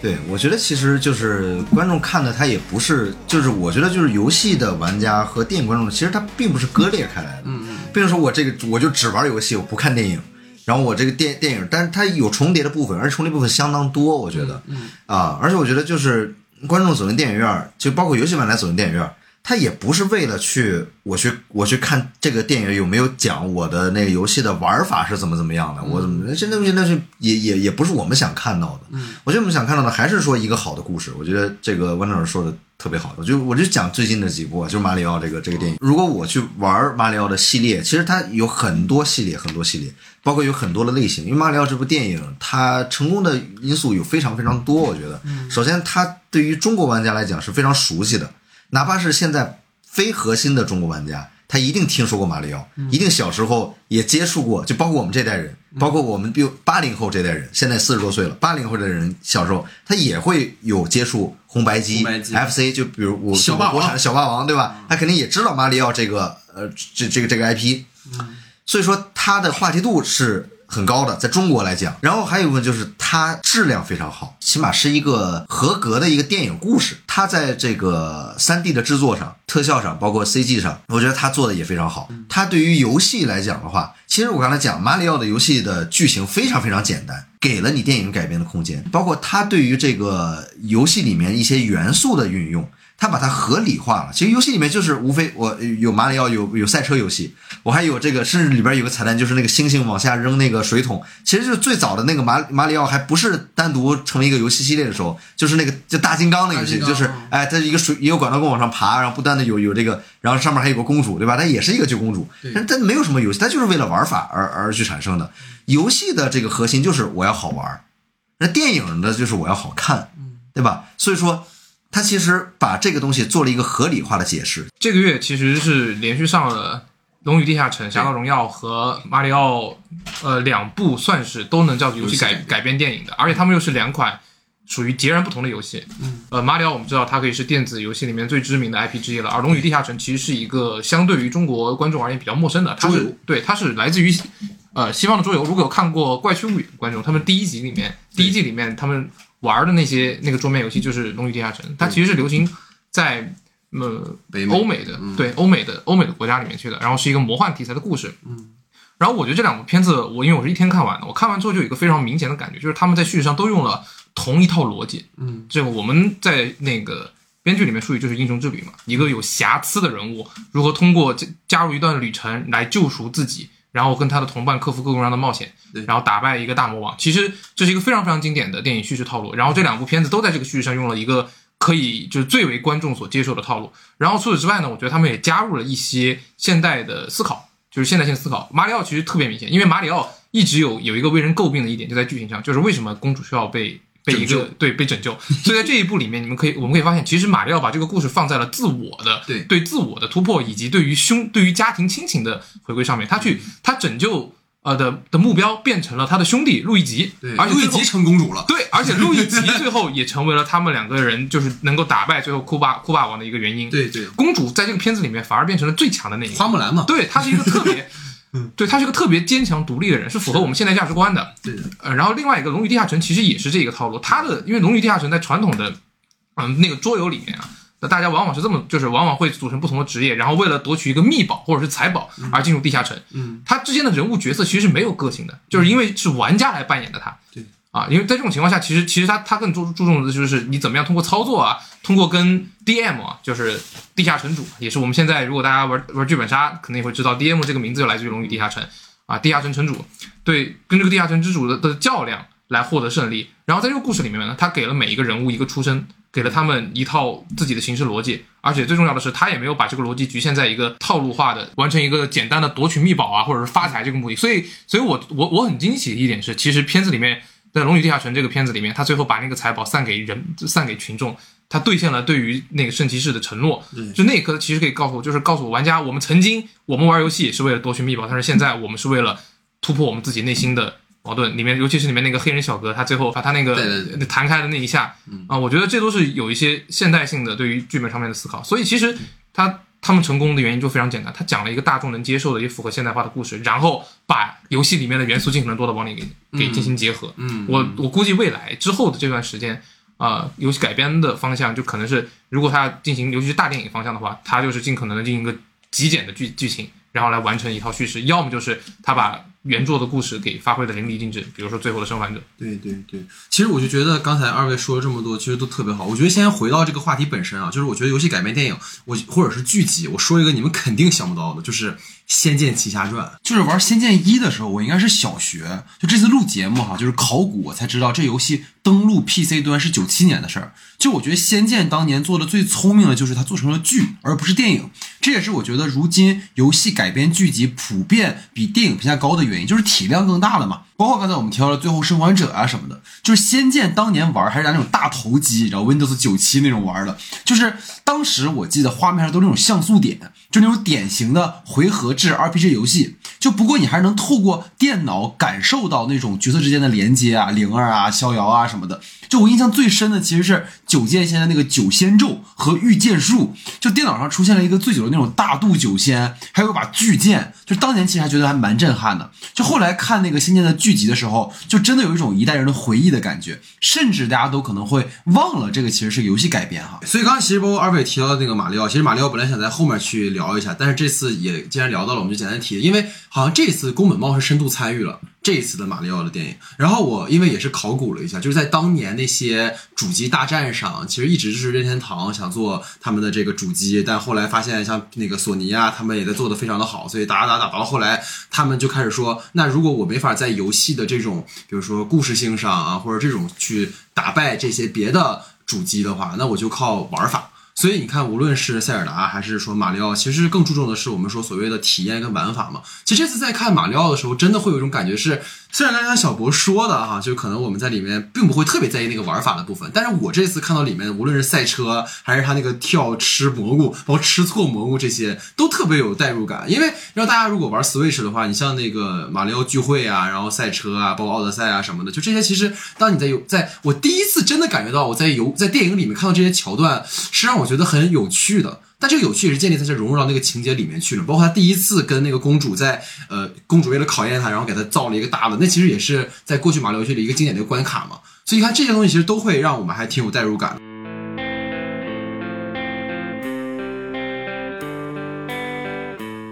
对，我觉得其实就是观众看的，他也不是，就是我觉得就是游戏的玩家和电影观众，其实他并不是割裂开来的。嗯嗯，并不是说我这个我就只玩游戏，我不看电影，然后我这个电电影，但是它有重叠的部分，而且重叠部分相当多，我觉得，嗯啊，而且我觉得就是观众走进电影院，就包括游戏玩家走进电影院，他也不是为了去我去我去看这个电影有没有讲我的那个游戏的玩法是怎么怎么样的，我怎么这那东西那是也也也不是我们想看到的。嗯，我觉得我们想看到的还是说一个好的故事。我觉得这个温老师说的特别好，我就我就讲最近的几部啊，就是马里奥这个这个电影。如果我去玩马里奥的系列，其实它有很多系列，很多系列，包括有很多的类型。因为马里奥这部电影，它成功的因素有非常非常多。我觉得，首先它对于中国玩家来讲是非常熟悉的，哪怕是现在非核心的中国玩家，他一定听说过马里奥，一定小时候也接触过，就包括我们这代人，包括我们比如八零后这代人，现在四十多岁了，八零后这代人小时候他也会有接触红白机、白机。FC，就比如我小霸王。国产的小霸王，对吧？他肯定也知道马里奥这个呃这这个这个 IP，所以说他的话题度是很高的，在中国来讲。然后还有一部分就是它质量非常好，起码是一个合格的一个电影故事。它在这个三 D 的制作上、特效上，包括 CG 上，我觉得它做的也非常好。它对于游戏来讲的话，其实我刚才讲马里奥的游戏的剧情非常非常简单，给了你电影改编的空间，包括它对于这个游戏里面一些元素的运用。它把它合理化了。其实游戏里面就是无非我有马里奥，有有赛车游戏，我还有这个，甚至里边有个彩蛋，就是那个星星往下扔那个水桶。其实就是最早的那个马马里奥还不是单独成为一个游戏系列的时候，就是那个就大金刚那个游戏，就是哎，它一个水也有管道工往上爬，然后不断的有有这个，然后上面还有个公主，对吧？它也是一个救公主，但它没有什么游戏，它就是为了玩法而而去产生的。游戏的这个核心就是我要好玩，那电影的就是我要好看，对吧？所以说。他其实把这个东西做了一个合理化的解释。这个月其实是连续上了《龙与地下城》《侠盗荣耀》和《马里奥》，呃，两部算是都能叫做游戏改改编电影的，而且他们又是两款属于截然不同的游戏。嗯，呃，马里奥我们知道它可以是电子游戏里面最知名的 IP 之一了，而《龙与地下城》其实是一个相对于中国观众而言比较陌生的，它是对，它是来自于呃西方的桌游。如果有看过《怪趣物语》的观众，他们第一集里面第一季里面他们。玩的那些那个桌面游戏就是《龙与地下城》，它其实是流行在呃欧美的对欧美的欧美的国家里面去的，然后是一个魔幻题材的故事。嗯，然后我觉得这两部片子，我因为我是一天看完的，我看完之后就有一个非常明显的感觉，就是他们在叙事上都用了同一套逻辑。嗯，这个我们在那个编剧里面术语就是英雄之旅嘛，一个有瑕疵的人物如何通过加入一段旅程来救赎自己。然后跟他的同伴克服各种各样的冒险，然后打败一个大魔王。其实这是一个非常非常经典的电影叙事套路。然后这两部片子都在这个叙事上用了一个可以就是最为观众所接受的套路。然后除此之外呢，我觉得他们也加入了一些现代的思考，就是现代性思考。马里奥其实特别明显，因为马里奥一直有有一个为人诟病的一点，就在剧情上，就是为什么公主需要被。被一个对被拯救，所以在这一步里面，你们可以我们可以发现，其实马里奥把这个故事放在了自我的对对自我的突破，以及对于兄对于家庭亲情的回归上面，他去他拯救呃的的目标变成了他的兄弟路易吉，而且路易吉成公主了，对，而且路易吉最后也成为了他们两个人就是能够打败最后库巴库巴王的一个原因，对对，公主在这个片子里面反而变成了最强的那一个。花木兰嘛，对，她是一个特别。嗯，对他是个特别坚强独立的人，是符合我们现代价值观的。对的。呃，然后另外一个《龙与地下城》其实也是这个套路。它的因为《龙与地下城》在传统的嗯那个桌游里面啊，那大家往往是这么，就是往往会组成不同的职业，然后为了夺取一个秘宝或者是财宝而进入地下城。嗯。它之间的人物角色其实是没有个性的，就是因为是玩家来扮演的他。对。啊，因为在这种情况下，其实其实他他更注注重的就是你怎么样通过操作啊，通过跟 DM 啊，就是地下城主，也是我们现在如果大家玩玩剧本杀，可能也会知道 DM 这个名字就来自于龙与地下城啊，地下城城主对跟这个地下城之主的的较量来获得胜利。然后在这个故事里面呢，他给了每一个人物一个出身，给了他们一套自己的行事逻辑，而且最重要的是，他也没有把这个逻辑局限在一个套路化的完成一个简单的夺取秘宝啊，或者是发财这个目的。所以，所以我我我很惊喜的一点是，其实片子里面。在《龙与地下城》这个片子里面，他最后把那个财宝散给人，散给群众，他兑现了对于那个圣骑士的承诺。就那一刻，其实可以告诉我，就是告诉我玩家，我们曾经我们玩游戏是为了夺取秘宝，但是现在我们是为了突破我们自己内心的矛盾。里面，尤其是里面那个黑人小哥，他最后把他那个弹开的那一下，啊，我觉得这都是有一些现代性的对于剧本上面的思考。所以其实他。他们成功的原因就非常简单，他讲了一个大众能接受的、也符合现代化的故事，然后把游戏里面的元素尽可能多的往里给给进行结合。嗯，我我估计未来之后的这段时间，啊，游戏改编的方向就可能是，如果他进行尤其是大电影方向的话，他就是尽可能的进行一个极简的剧剧情，然后来完成一套叙事，要么就是他把。原作的故事给发挥的淋漓尽致，比如说最后的生还者。对对对，其实我就觉得刚才二位说了这么多，其实都特别好。我觉得先回到这个话题本身啊，就是我觉得游戏改编电影，我或者是剧集，我说一个你们肯定想不到的，就是《仙剑奇侠传》。就是玩《仙剑一》的时候，我应该是小学，就这次录节目哈，就是考古，我才知道这游戏登陆 PC 端是九七年的事儿。就我觉得《仙剑》当年做的最聪明的就是它做成了剧，而不是电影。这也是我觉得如今游戏改编剧集普遍比电影评价高的原因。就是体量更大了嘛，包括刚才我们提到的《最后生还者》啊什么的，就是《仙剑》当年玩还是拿那种大头机，然后 Windows 九七那种玩的，就是当时我记得画面上都是那种像素点，就那种典型的回合制 RPG 游戏。就不过你还是能透过电脑感受到那种角色之间的连接啊，灵儿啊、逍遥啊什么的。就我印象最深的其实是九剑仙的那个九仙咒和御剑术，就电脑上出现了一个醉酒的那种大肚九仙，还有一把巨剑，就当年其实还觉得还蛮震撼的。就后来看那个仙剑的剧集的时候，就真的有一种一代人的回忆的感觉，甚至大家都可能会忘了这个其实是游戏改编哈。所以刚刚其实包括二位提到的那个马里奥，其实马里奥本来想在后面去聊一下，但是这次也既然聊到了，我们就简单提，因为好像这次宫本茂是深度参与了。这一次的马里奥的电影，然后我因为也是考古了一下，就是在当年那些主机大战上，其实一直是任天堂想做他们的这个主机，但后来发现像那个索尼啊，他们也在做的非常的好，所以打打打打到后来，他们就开始说，那如果我没法在游戏的这种，比如说故事性上啊，或者这种去打败这些别的主机的话，那我就靠玩法。所以你看，无论是塞尔达还是说马里奥，其实更注重的是我们说所谓的体验跟玩法嘛。其实这次在看马里奥的时候，真的会有一种感觉是。虽然刚才小博说的哈，就可能我们在里面并不会特别在意那个玩法的部分，但是我这次看到里面，无论是赛车还是他那个跳吃蘑菇，包括吃错蘑菇这些，都特别有代入感。因为让大家如果玩 Switch 的话，你像那个马里奥聚会啊，然后赛车啊，包括奥德赛啊什么的，就这些，其实当你在游，在我第一次真的感觉到我在游在电影里面看到这些桥段，是让我觉得很有趣的。但这个有趣也是建立在这融入到那个情节里面去了，包括他第一次跟那个公主在，呃，公主为了考验他，然后给他造了一个大的，那其实也是在过去马里奥游戏里一个经典的关卡嘛。所以你看这些东西其实都会让我们还挺有代入感。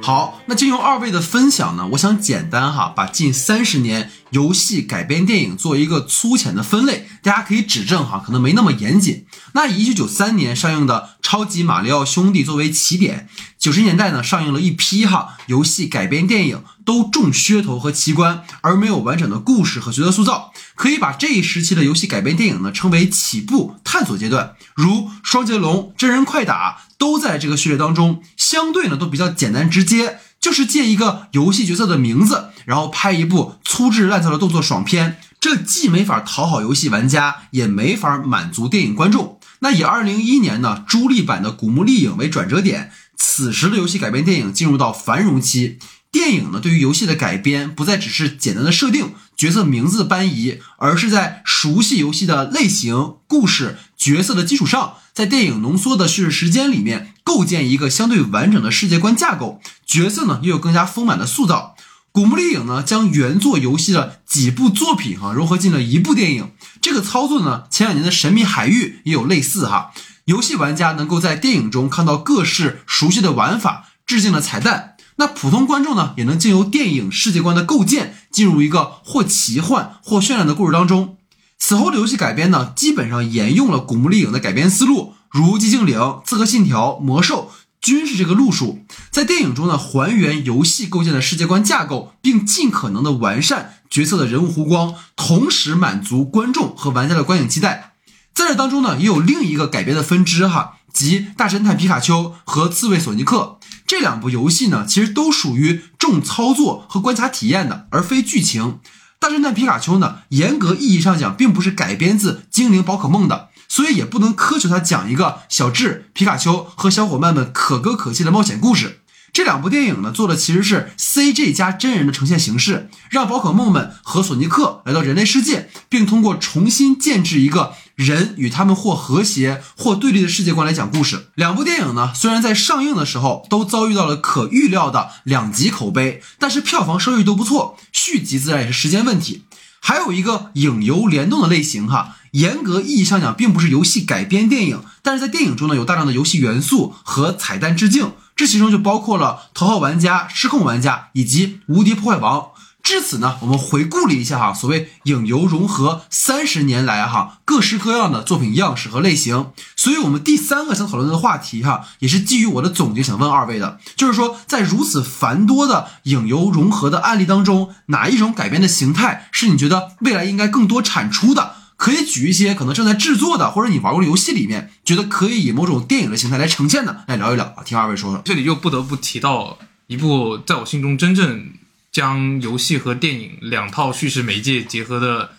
好，那经由二位的分享呢，我想简单哈把近三十年游戏改编电影做一个粗浅的分类，大家可以指正哈，可能没那么严谨。那以一九九三年上映的《超级马里奥兄弟》作为起点，九十年代呢上映了一批哈游戏改编电影，都重噱头和奇观，而没有完整的故事和角色塑造。可以把这一时期的游戏改编电影呢称为起步探索阶段，如《双截龙》《真人快打》。都在这个序列当中，相对呢都比较简单直接，就是借一个游戏角色的名字，然后拍一部粗制滥造的动作爽片。这既没法讨好游戏玩家，也没法满足电影观众。那以二零一一年呢朱莉版的《古墓丽影》为转折点，此时的游戏改编电影进入到繁荣期。电影呢对于游戏的改编，不再只是简单的设定角色名字的搬移，而是在熟悉游戏的类型、故事、角色的基础上。在电影浓缩的叙事时间里面，构建一个相对完整的世界观架构，角色呢又有更加丰满的塑造。古墓丽影呢将原作游戏的几部作品哈融合进了一部电影，这个操作呢前两年的神秘海域也有类似哈。游戏玩家能够在电影中看到各式熟悉的玩法、致敬的彩蛋，那普通观众呢也能经由电影世界观的构建，进入一个或奇幻或绚烂的故事当中。此后的游戏改编呢，基本上沿用了《古墓丽影》的改编思路，如《寂静岭》《刺客信条》《魔兽》均是这个路数。在电影中呢，还原游戏构建的世界观架构，并尽可能的完善角色的人物弧光，同时满足观众和玩家的观影期待。在这当中呢，也有另一个改编的分支哈，即《大侦探皮卡丘》和《刺猬索尼克》这两部游戏呢，其实都属于重操作和关卡体验的，而非剧情。大侦探皮卡丘呢，严格意义上讲，并不是改编自精灵宝可梦的，所以也不能苛求它讲一个小智、皮卡丘和小伙伴们可歌可泣的冒险故事。这两部电影呢，做的其实是 CG 加真人的呈现形式，让宝可梦们和索尼克来到人类世界，并通过重新建制一个人与他们或和谐或对立的世界观来讲故事。两部电影呢，虽然在上映的时候都遭遇到了可预料的两极口碑，但是票房收益都不错，续集自然也是时间问题。还有一个影游联动的类型哈，严格意义上讲，并不是游戏改编电影，但是在电影中呢，有大量的游戏元素和彩蛋致敬。这其中就包括了《头号玩家》《失控玩家》以及《无敌破坏王》。至此呢，我们回顾了一下哈，所谓影游融合三十年来哈各式各样的作品样式和类型。所以，我们第三个想讨论的话题哈，也是基于我的总结想问二位的，就是说，在如此繁多的影游融合的案例当中，哪一种改编的形态是你觉得未来应该更多产出的？可以举一些可能正在制作的，或者你玩过的游戏里面，觉得可以以某种电影的形态来呈现的，来聊一聊啊，听二位说说。这里又不得不提到一部在我心中真正将游戏和电影两套叙事媒介结合的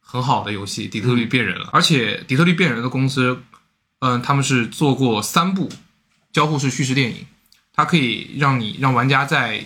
很好的游戏《底特律变人》了。而且《底特律变人》的公司，嗯、他们是做过三部交互式叙事电影，它可以让你让玩家在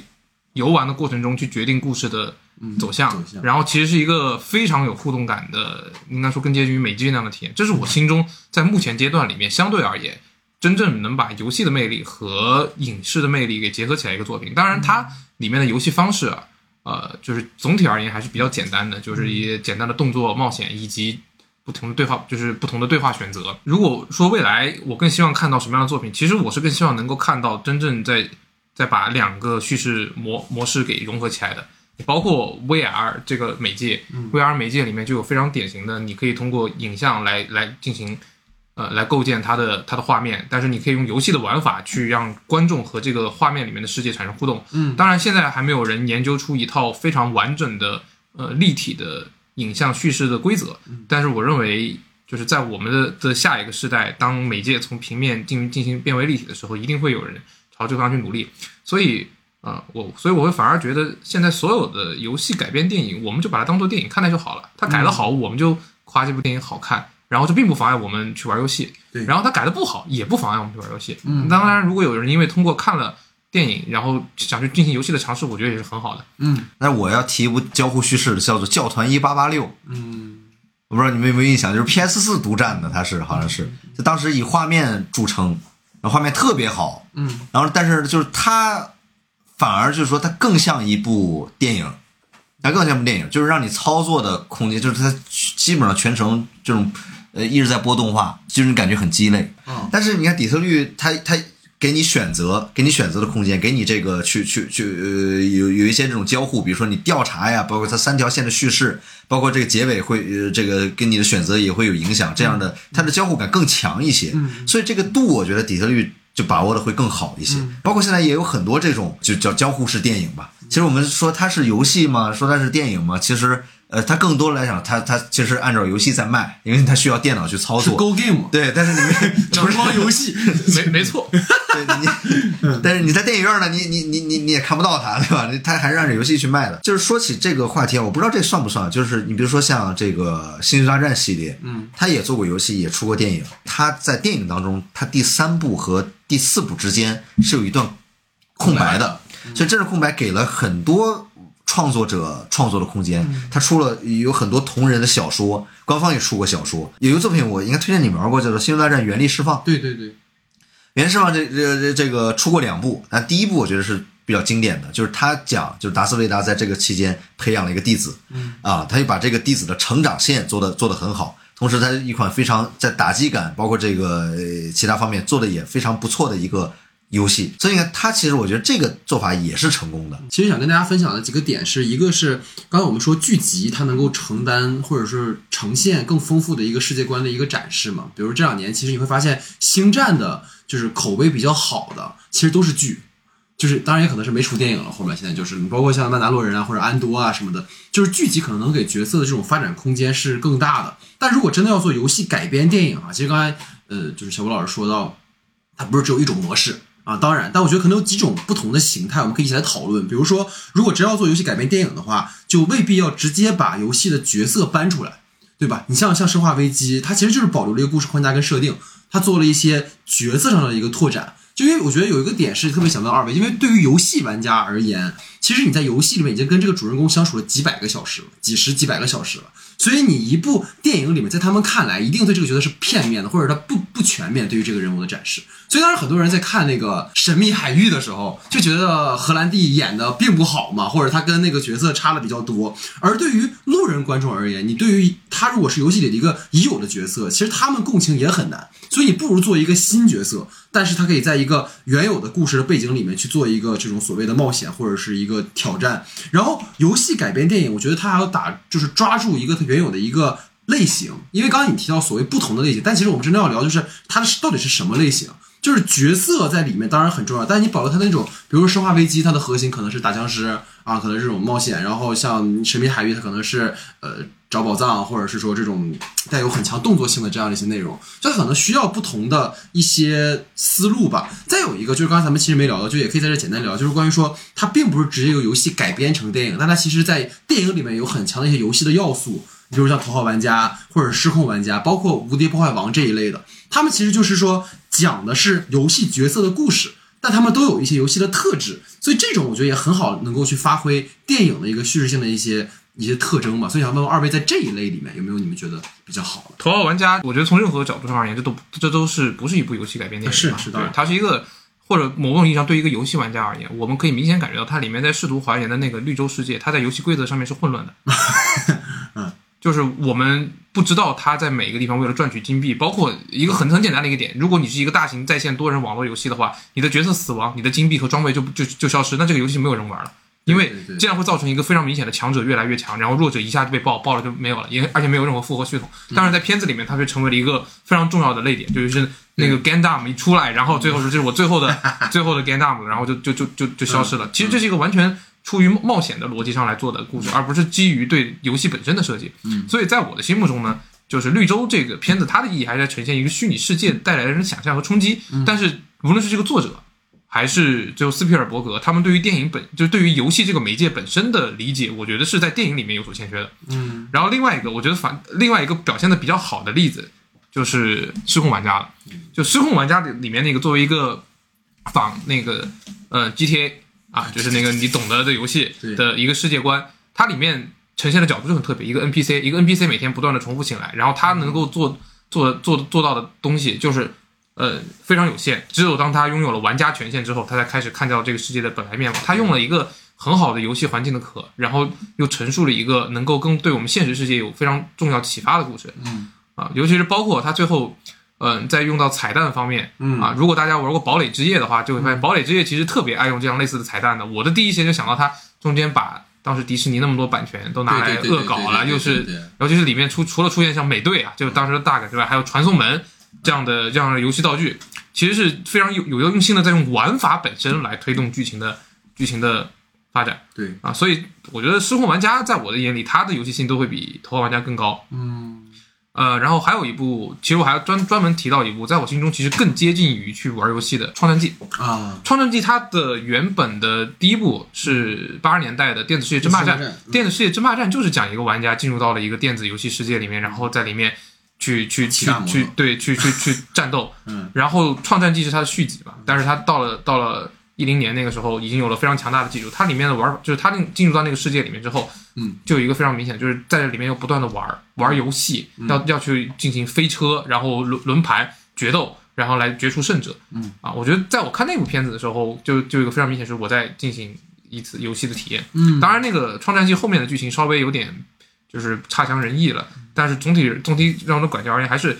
游玩的过程中去决定故事的走向，走向然后其实是一个非常有互动感的，应该说更接近于美剧那样的体验。这是我心中在目前阶段里面相对而言，真正能把游戏的魅力和影视的魅力给结合起来一个作品。当然，它里面的游戏方式啊，呃，就是总体而言还是比较简单的，就是一些简单的动作冒险以及不同的对话，就是不同的对话选择。如果说未来我更希望看到什么样的作品，其实我是更希望能够看到真正在在把两个叙事模模式给融合起来的。包括 VR 这个媒介、v r 媒介里面就有非常典型的，你可以通过影像来来进行，呃，来构建它的它的画面，但是你可以用游戏的玩法去让观众和这个画面里面的世界产生互动。嗯，当然现在还没有人研究出一套非常完整的呃立体的影像叙事的规则，但是我认为就是在我们的的下一个时代，当媒介从平面进进行变为立体的时候，一定会有人朝这个方向去努力。所以，呃，我所以我会反而觉得现在所有的游戏改编电影，我们就把它当做电影看待就好了。它改得好，我们就夸这部电影好看，然后这并不妨碍我们去玩游戏。对然后它改的不好，也不妨碍我们去玩游戏。嗯，当然，如果有人因为通过看了电影，然后想去进行游戏的尝试，我觉得也是很好的。嗯那我要提一部交互叙事的，叫做《教团一八八六》。嗯，我不知道你们有没有印象，就是 PS 四独占的，它是好像是，就当时以画面著称，然后画面特别好。嗯，然后但是就是它反而就是说它更像一部电影，它更像一部电影，就是让你操作的空间，就是它基本上全程这种呃一直在播动画，就是你感觉很鸡肋。嗯但是你看底特律，它它给你选择，给你选择的空间，给你这个去去去呃有有一些这种交互，比如说你调查呀，包括它三条线的叙事，包括这个结尾会呃这个跟你的选择也会有影响，这样的它的交互感更强一些。所以这个度我觉得底特律就把握的会更好一些。包括现在也有很多这种就叫交互式电影吧。其实我们说它是游戏嘛？说它是电影嘛？其实呃，它更多来讲，它它其实按照游戏在卖，因为它需要电脑去操作。Go Game，对，但是你们阳光游戏，没没错，对你，但是你在电影院呢，你你你你你也看不到它，对吧？它还是按照游戏去卖的。就是说起这个话题啊，我不知道这算不算，就是你比如说像这个《星球大战》系列，嗯，它也做过游戏，也出过电影。它在电影当中，它第三部和第四部之间是有一段空白的，所以这段空白给了很多。创作者创作的空间，他出了有很多同人的小说，官方也出过小说。有一个作品我应该推荐你们玩过，叫做《星球大战：原力释放》。对对对，原释放这这这这个出过两部，那第一部我觉得是比较经典的，就是他讲就是达斯维达在这个期间培养了一个弟子，嗯啊，他就把这个弟子的成长线做的做的很好，同时他一款非常在打击感包括这个呃其他方面做的也非常不错的一个游戏，所以你看他其实我觉得这个做法也是成功的，其实想跟大家分享的几个点是一个是刚才我们说剧集它能够承担或者是呈现更丰富的一个世界观的一个展示嘛，比如这两年其实你会发现星战的就是口碑比较好的，其实都是剧。就是当然也可能是没出电影了，后面现在就是你包括像曼达洛人啊或者安多啊什么的，就是剧集可能能给角色的这种发展空间是更大的。但如果真的要做游戏改编电影啊，其实刚才呃就是小吴老师说到，它不是只有一种模式。啊，当然，但我觉得可能有几种不同的形态，我们可以一起来讨论。比如说，如果真要做游戏改编电影的话，就未必要直接把游戏的角色搬出来，对吧？你像像《生化危机》，它其实就是保留了一个故事框架跟设定，它做了一些角色上的一个拓展。就因为我觉得有一个点是特别想问二位，因为对于游戏玩家而言，其实你在游戏里面已经跟这个主人公相处了几百个小时了，几十几百个小时了，所以你一部电影里面，在他们看来，一定对这个角色是片面的，或者他不不全面对于这个人物的展示。所以当时很多人在看那个《神秘海域》的时候，就觉得荷兰弟演的并不好嘛，或者他跟那个角色差的比较多。而对于路人观众而言，你对于他如果是游戏里的一个已有的角色，其实他们共情也很难。所以你不如做一个新角色，但是他可以在一个原有的故事的背景里面去做一个这种所谓的冒险或者是一个挑战。然后游戏改编电影，我觉得它还要打就是抓住一个它原有的一个类型，因为刚刚你提到所谓不同的类型，但其实我们真正要聊就是它的到底是什么类型。就是角色在里面当然很重要，但是你保留它那种，比如说《生化危机》，它的核心可能是打僵尸啊，可能这种冒险，然后像《神秘海域》，它可能是呃找宝藏，或者是说这种带有很强动作性的这样的一些内容，就可能需要不同的一些思路吧。再有一个就是刚才咱们其实没聊到，就也可以在这简单聊，就是关于说它并不是直接由游戏改编成电影，但它其实在电影里面有很强的一些游戏的要素，比如像《头号玩家》或者《失控玩家》，包括《无敌破坏王》这一类的，他们其实就是说讲的是游戏角色的故事。但他们都有一些游戏的特质，所以这种我觉得也很好，能够去发挥电影的一个叙事性的一些一些特征吧。所以想问问二位，在这一类里面有没有你们觉得比较好的？头号玩家，我觉得从任何角度上而言，这都这都是不是一部游戏改编电影嘛是是当然它是一个或者某种意义上对于一个游戏玩家而言，我们可以明显感觉到它里面在试图还原的那个绿洲世界，它在游戏规则上面是混乱的。嗯，就是我们不知道它在每一个地方为了赚取金币，包括一个很很简单的一个点，如果你是一个大型在线多人网络游戏的话，你的角色死亡，你的金币和装备就就就消失，那这个游戏就没有人玩了。因为这样会造成一个非常明显的强者越来越强，然后弱者一下就被爆，爆了就没有了，也而且没有任何复活系统。当然，在片子里面，它却成为了一个非常重要的泪点，就是那个 Gundam 一出来，然后最后是这是我最后的 最后的 Gundam，然后就就就就就消失了。其实这是一个完全出于冒险的逻辑上来做的故事，而不是基于对游戏本身的设计。所以在我的心目中呢，就是绿洲这个片子，它的意义还是在呈现一个虚拟世界带来的人想象和冲击。但是无论是这个作者，还是就斯皮尔伯格，他们对于电影本，就是对于游戏这个媒介本身的理解，我觉得是在电影里面有所欠缺的。嗯，然后另外一个，我觉得反另外一个表现的比较好的例子就是《失控玩家》了。就《失控玩家》里里面那个作为一个仿那个呃 GTA 啊，就是那个你懂得的游戏 的一个世界观，它里面呈现的角度就很特别，一个 NPC，一个 NPC 每天不断的重复醒来，然后他能够做做做做到的东西就是。呃，非常有限。只有当他拥有了玩家权限之后，他才开始看到这个世界的本来面貌。他用了一个很好的游戏环境的壳，然后又陈述了一个能够更对我们现实世界有非常重要启发的故事。嗯，啊，尤其是包括他最后，嗯、在用到彩蛋方面，嗯啊，如果大家玩过《堡垒之夜》的话，就会发现《堡垒之夜》其实特别爱用这样类似的彩蛋的。我的第一时间就想到他中间把当时迪士尼那么多版权都拿来恶搞了，又是尤其是里面出除了出现像美队啊，就是当时的 Duck 之外，还有传送门这样的这样的游戏道具，其实是非常有有用心的在用玩法本身来推动剧情的剧情的发展。对，啊，所以我觉得《失控玩家》在我的眼里，它的游戏性都会比《头号玩家》更高。嗯。呃，然后还有一部，其实我还要专专门提到一部，在我心中其实更接近于去玩游戏的《创战记》。啊，《创战记》它的原本的第一部是八十年代的《电子世界争霸战》，电子世界战。嗯。电子世界争霸战就是讲一个玩家进入到了一个电子游戏世界里面，然后在里面去去去去对去去去 战斗。嗯，然后《创战记》是它的续集嘛，但是它到了到了一零年那个时候，已经有了非常强大的技术。它里面的玩法就是它进进入到那个世界里面之后，嗯，就有一个非常明显，就是在这里面要不断的玩玩游戏，嗯要要去进行飞车，然后轮轮盘决斗。然后来决出胜者，嗯啊，我觉得在我看那部片子的时候，就就有一个非常明显是我在进行一次游戏的体验，嗯，当然，那个《创战记》后面的剧情稍微有点就是差强人意了，但是总体总体让我的感觉而言，还是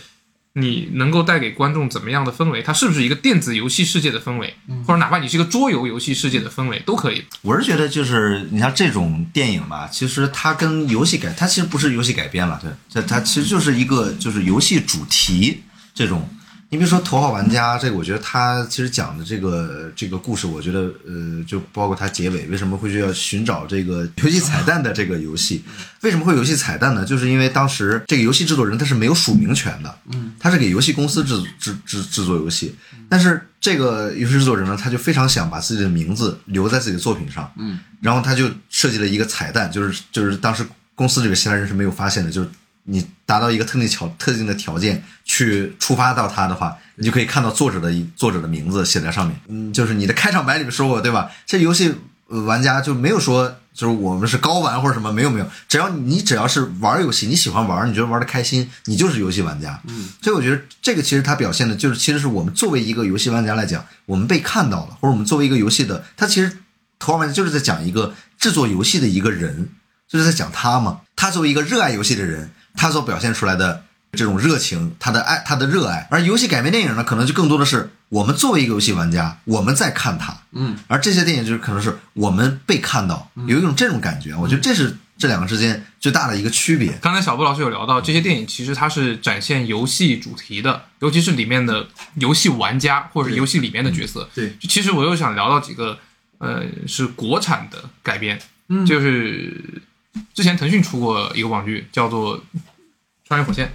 你能够带给观众怎么样的氛围？它是不是一个电子游戏世界的氛围，或者哪怕你是一个桌游游戏世界的氛围都可以。我是觉得，就是你像这种电影吧，其实它跟游戏改，它其实不是游戏改编了，对，它它其实就是一个就是游戏主题这种。你比如说《头号玩家》这个，我觉得他其实讲的这个这个故事，我觉得呃，就包括他结尾为什么会去要寻找这个 游戏彩蛋的这个游戏，为什么会有游戏彩蛋呢？就是因为当时这个游戏制作人他是没有署名权的，嗯，他是给游戏公司制制制制作游戏，但是这个游戏制作人呢，他就非常想把自己的名字留在自己的作品上，嗯，然后他就设计了一个彩蛋，就是就是当时公司这个其他人是没有发现的，就是你达到一个特定条特定的条件去触发到它的话，你就可以看到作者的一作者的名字写在上面，嗯，就是你的开场白里面说过对吧？这游戏呃玩家就没有说。就是我们是高玩或者什么没有没有，只要你只要是玩游戏，你喜欢玩，你觉得玩的开心，你就是游戏玩家。嗯，所以我觉得这个其实它表现的就是，其实是我们作为一个游戏玩家来讲，我们被看到了，或者我们作为一个游戏的，它其实头号玩家就是在讲一个制作游戏的一个人，就是在讲他嘛。他作为一个热爱游戏的人，他所表现出来的这种热情，他的爱，他的热爱。而游戏改编电影呢，可能就更多的是我们作为一个游戏玩家，我们在看他，嗯，而这些电影就是可能是我们被看到，有一种这种感觉。我觉得这是这两个之间最大的一个区别。刚才小布老师有聊到，这些电影其实它是展现游戏主题的，尤其是里面的游戏玩家或者是游戏里面的角色。对，就其实我又想聊到几个，呃，是国产的改编，嗯，就是之前腾讯出过一个网剧叫做《穿越火线》，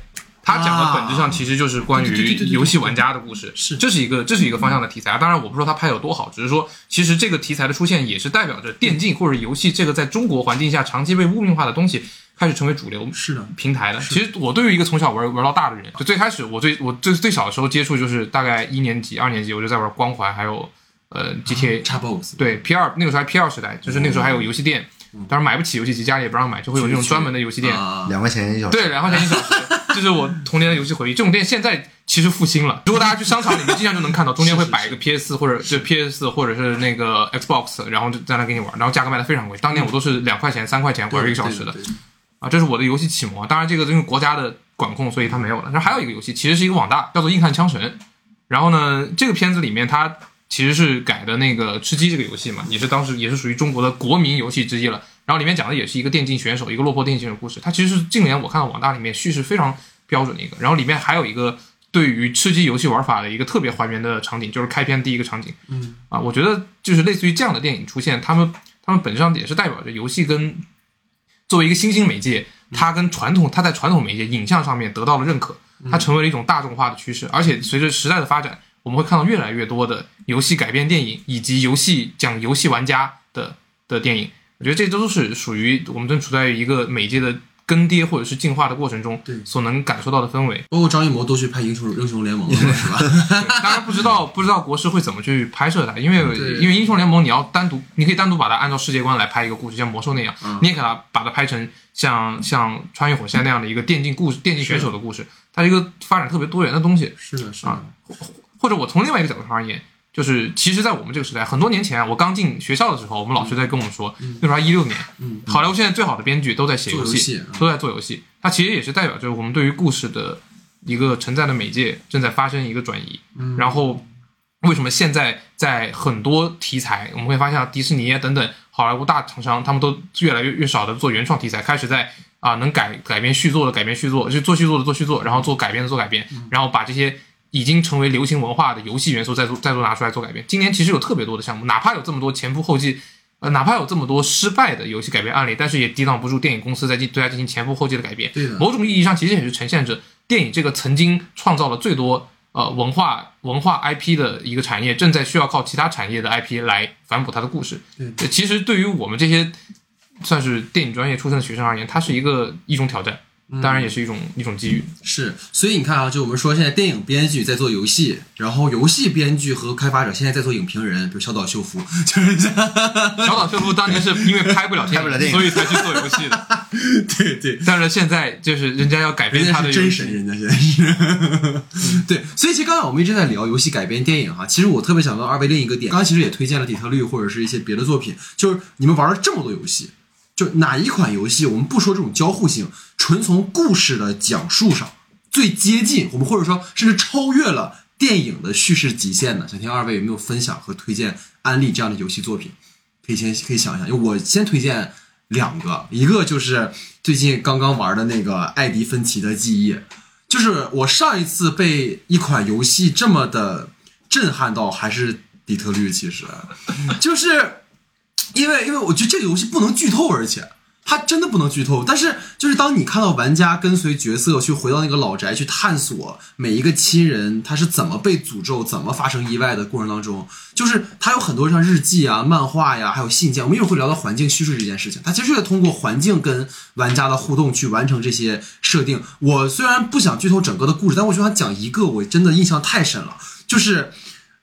它讲的本质上其实就是关于游戏玩家的故事，是。这是一个这是一个方向的题材啊。当然，我不说它拍有多好，只是说其实这个题材的出现也是代表着电竞或者游戏这个在中国环境下长期被污名化的东西开始成为主流是的，平台的。其实我对于一个从小玩玩到大的人，就最开始我最我最最小的时候接触就是大概一年级、二年级，我就在玩光环，还有呃 GTA，、Xbox 对 P 二那个时候还 P 二时代，就是那个时候还有游戏店，当然买不起游戏机，家里也不让买，就会有那种专门的游戏店。啊，两块钱一小时。对，两块钱一小时，这是我童年的游戏回忆。这种店现在其实复兴了，如果大家去商场里面，经常就能看到，中间会摆一个 PS 或者就 PS 或者是那个 Xbox，然后就在那给你玩，然后价格卖的非常贵。当年我都是两块钱、三块钱玩一个小时的啊，这是我的游戏启蒙啊。当然，这个因为国家的管控，所以它没有了。然后还有一个游戏，其实是一个网大，叫做《硬汉枪神》。然后呢，这个片子里面它其实是改的那个吃鸡这个游戏嘛，也是当时也是属于中国的国民游戏之一了。然后里面讲的也是一个电竞选手，一个落魄电竞选手的故事。它其实是近年我看到网大里面叙事非常标准的一个。然后里面还有一个对于吃鸡游戏玩法的一个特别还原的场景，就是开篇第一个场景。嗯啊，我觉得就是类似于这样的电影出现，他们他们本质上也是代表着游戏跟作为一个新兴媒介，它跟传统它在传统媒介影像上面得到了认可，它成为了一种大众化的趋势，而且随着时代的发展，我们会看到越来越多的游戏改编电影以及游戏讲游戏玩家的的电影。我觉得这都是属于我们正处在于一个媒介的更迭或者是进化的过程中对所能感受到的氛围。包括张艺谋都去拍英雄英雄联盟了，是吧？对当然不知道不知道国师会怎么去拍摄它，因为因为英雄联盟你要单独，你可以单独把它按照世界观来拍一个故事，像魔兽那样，嗯你也可以把它把它拍成像像穿越火线那样的一个电竞故事、电竞选手的故事，它是一个发展特别多元的东西。是的，是啊的，或者我从另外一个角度上而言，就是其实，在我们这个时代，很多年前啊我刚进学校的时候，我们老师在跟我们说，那时候还一六年，嗯，好莱坞现在最好的编剧都在写游戏，都在做游戏，它其实也是代表着我们对于故事的一个承载的媒介正在发生一个转移。嗯然后，为什么现在在很多题材，我们会发现啊迪士尼啊等等好莱坞大厂商，他们都越来越越少的做原创题材，开始在啊能改改编续作的改编续作，就做续作的做续作，然后做改编的做改编，嗯然后把这些。已经成为流行文化的游戏元素再做再做拿出来做改编。今年其实有特别多的项目，哪怕有这么多前仆后继，呃，哪怕有这么多失败的游戏改编案例，但是也抵挡不住电影公司在进对它进行前仆后继的改编。对的某种意义上其实也是呈现着电影这个曾经创造了最多呃文化文化 IP 的一个产业，正在需要靠其他产业的 IP 来反哺它的故事。对呃其实对于我们这些算是电影专业出身的学生而言，它是一个一种挑战，当然也是一种、一种机遇。是，所以你看啊，就我们说现在电影编剧在做游戏，然后游戏编剧和开发者现在在做影评人，比如小岛秀夫，就是这样。小岛秀夫当年是因为拍不了电拍不了电影所以才去做游戏的。对对，但是现在就是人家要改编他的游戏真神，人家现在是。对，所以其实刚才我们一直在聊游戏改编电影哈，其实我特别想问二位另一个点，刚刚其实也推荐了底特律或者是一些别的作品，就是你们玩了这么多游戏，就哪一款游戏我们不说这种交互性，纯从故事的讲述上最接近我们或者说甚至超越了电影的叙事极限呢？想听二位有没有分享和推荐安利这样的游戏作品？可以先可以想一想，因为我先推荐两个，一个就是最近刚刚玩的那个艾迪芬奇的记忆，就是我上一次被一款游戏这么的震撼到，还是底特律，其实就是因为因为我觉得这个游戏不能剧透，而且。它真的不能剧透，但是就是当你看到玩家跟随角色去回到那个老宅去探索每一个亲人他是怎么被诅咒、怎么发生意外的过程当中，就是它有很多像日记啊、漫画呀，还有信件。我们一会儿会聊到环境叙事这件事情，它其实是通过环境跟玩家的互动去完成这些设定。我虽然不想剧透整个的故事，但我就想讲一个我真的印象太深了，就是。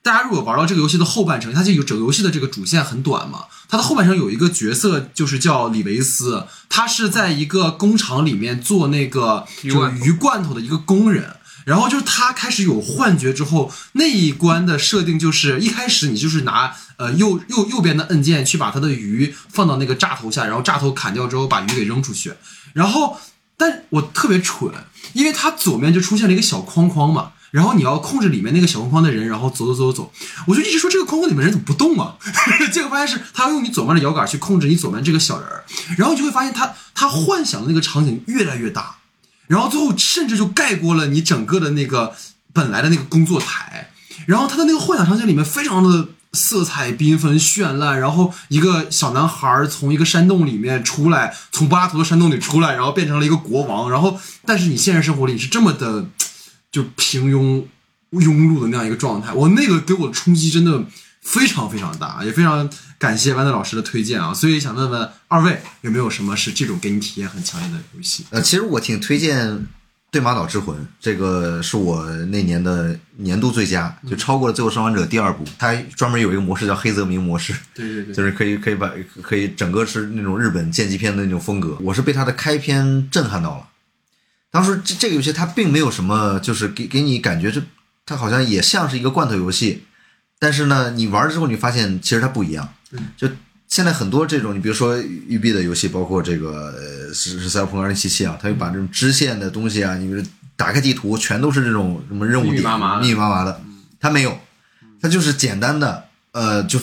大家如果玩到这个游戏的后半程，它就有整个游戏的这个主线很短嘛，它的后半程有一个角色就是叫李维斯，他是在一个工厂里面做那个就是鱼罐头鱼罐头的一个工人。然后就是他开始有幻觉之后，那一关的设定就是一开始你就是拿呃右右右边的按键去把他的鱼放到那个炸头下，然后炸头砍掉之后把鱼给扔出去，然后但我特别蠢，因为它左面就出现了一个小框框嘛，然后你要控制里面那个小框框的人，然后走走走走，我就一直说这个框框里面人怎么不动啊？结 果发现是他要用你左面的摇杆去控制你左面这个小人儿，然后你就会发现他他幻想的那个场景越来越大，然后最后甚至就盖过了你整个的那个本来的那个工作台，然后他的那个幻想场景里面非常的色彩缤纷、绚烂，然后一个小男孩从一个山洞里面出来，从柏拉图的山洞里出来，然后变成了一个国王。然后，但是你现实生活里是这么的，就平庸庸碌的那样一个状态。我那个给我的冲击真的非常非常大，也非常感谢豌豆老师的推荐啊。所以想问问二位，有没有什么是这种给你体验很强烈的游戏？呃，其实我挺推荐《对马岛之魂》，这个是我那年的年度最佳，就超过了《最后生还者》第二部。它专门有一个模式叫黑泽明模式，对对对，就是可以可以把可以整个是那种日本剑击片的那种风格。我是被它的开篇震撼到了。当时这这个游戏它并没有什么，就是给给你感觉这它好像也像是一个罐头游戏，但是呢，你玩了之后你发现其实它不一样。就现在很多这种，你比如说育碧的游戏，包括这个呃是是赛博朋克二零七七啊，它就把这种支线的东西啊，你比如打开地图全都是这种什么任务点密密麻麻的，它没有，它就是简单的呃就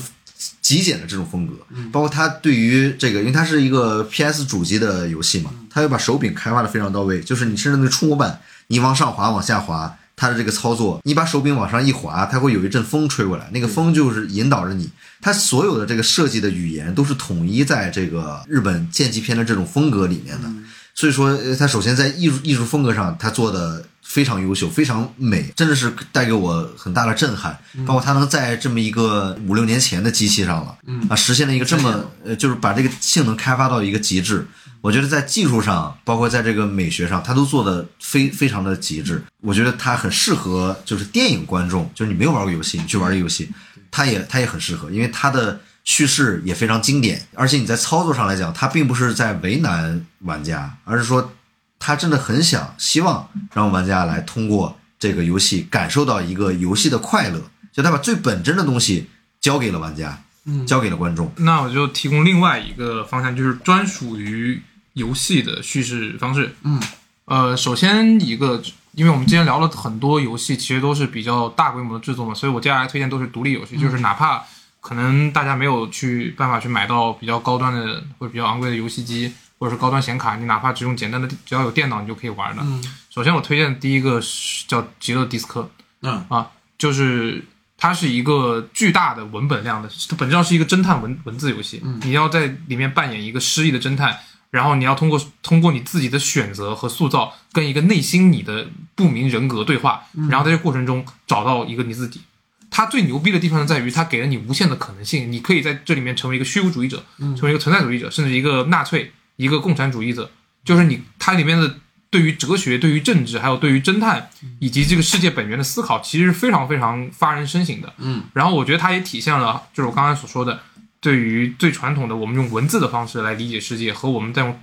极简的这种风格，包括它对于这个，因为它是一个 PS 主机的游戏嘛，它又把手柄开发的非常到位，就是你甚至那个触摸板，你往上滑往下滑。它的这个操作，你把手柄往上一滑，它会有一阵风吹过来，那个风就是引导着你。它所有的这个设计的语言都是统一在这个日本剑击片的这种风格里面的。所以说，呃它首先在艺术艺术风格上，它做的非常优秀，非常美，真的是带给我很大的震撼。包括它能在这么一个五六年前的机器上了，啊，实现了一个这么呃，就是把这个性能开发到一个极致。我觉得在技术上，包括在这个美学上，它都做的非非常的极致。我觉得它很适合就是电影观众，就是你没有玩过游戏，你去玩这个游戏，它也它也很适合，因为它的叙事也非常经典，而且你在操作上来讲，它并不是在为难玩家，而是说他真的很想希望让玩家来通过这个游戏感受到一个游戏的快乐，就他把最本真的东西交给了玩家，交给了观众。那我就提供另外一个方向，就是专属于游戏的叙事方式。嗯，呃，首先一个，因为我们今天聊了很多游戏，其实都是比较大规模的制作嘛，所以我接下来推荐都是独立游戏，就是哪怕可能大家没有去办法去买到比较高端的或者比较昂贵的游戏机，或者是高端显卡，你哪怕只用简单的，只要有电脑你就可以玩的。嗯首先我推荐的第一个是叫《极乐迪斯科》，嗯啊，就是它是一个巨大的文本量的，它本质上是一个侦探文文字游戏。嗯你要在里面扮演一个失忆的侦探，然后你要通过通过你自己的选择和塑造，跟一个内心你的不明人格对话，嗯然后在这个过程中找到一个你自己。它最牛逼的地方在于，它给了你无限的可能性，你可以在这里面成为一个虚无主义者，成为一个存在主义者，甚至一个纳粹、一个共产主义者。就是你它里面的对于哲学、对于政治，还有对于侦探以及这个世界本源的思考，其实是非常非常发人深省的。嗯，然后我觉得它也体现了，就是我刚才所说的，对于最传统的我们用文字的方式来理解世界，和我们在用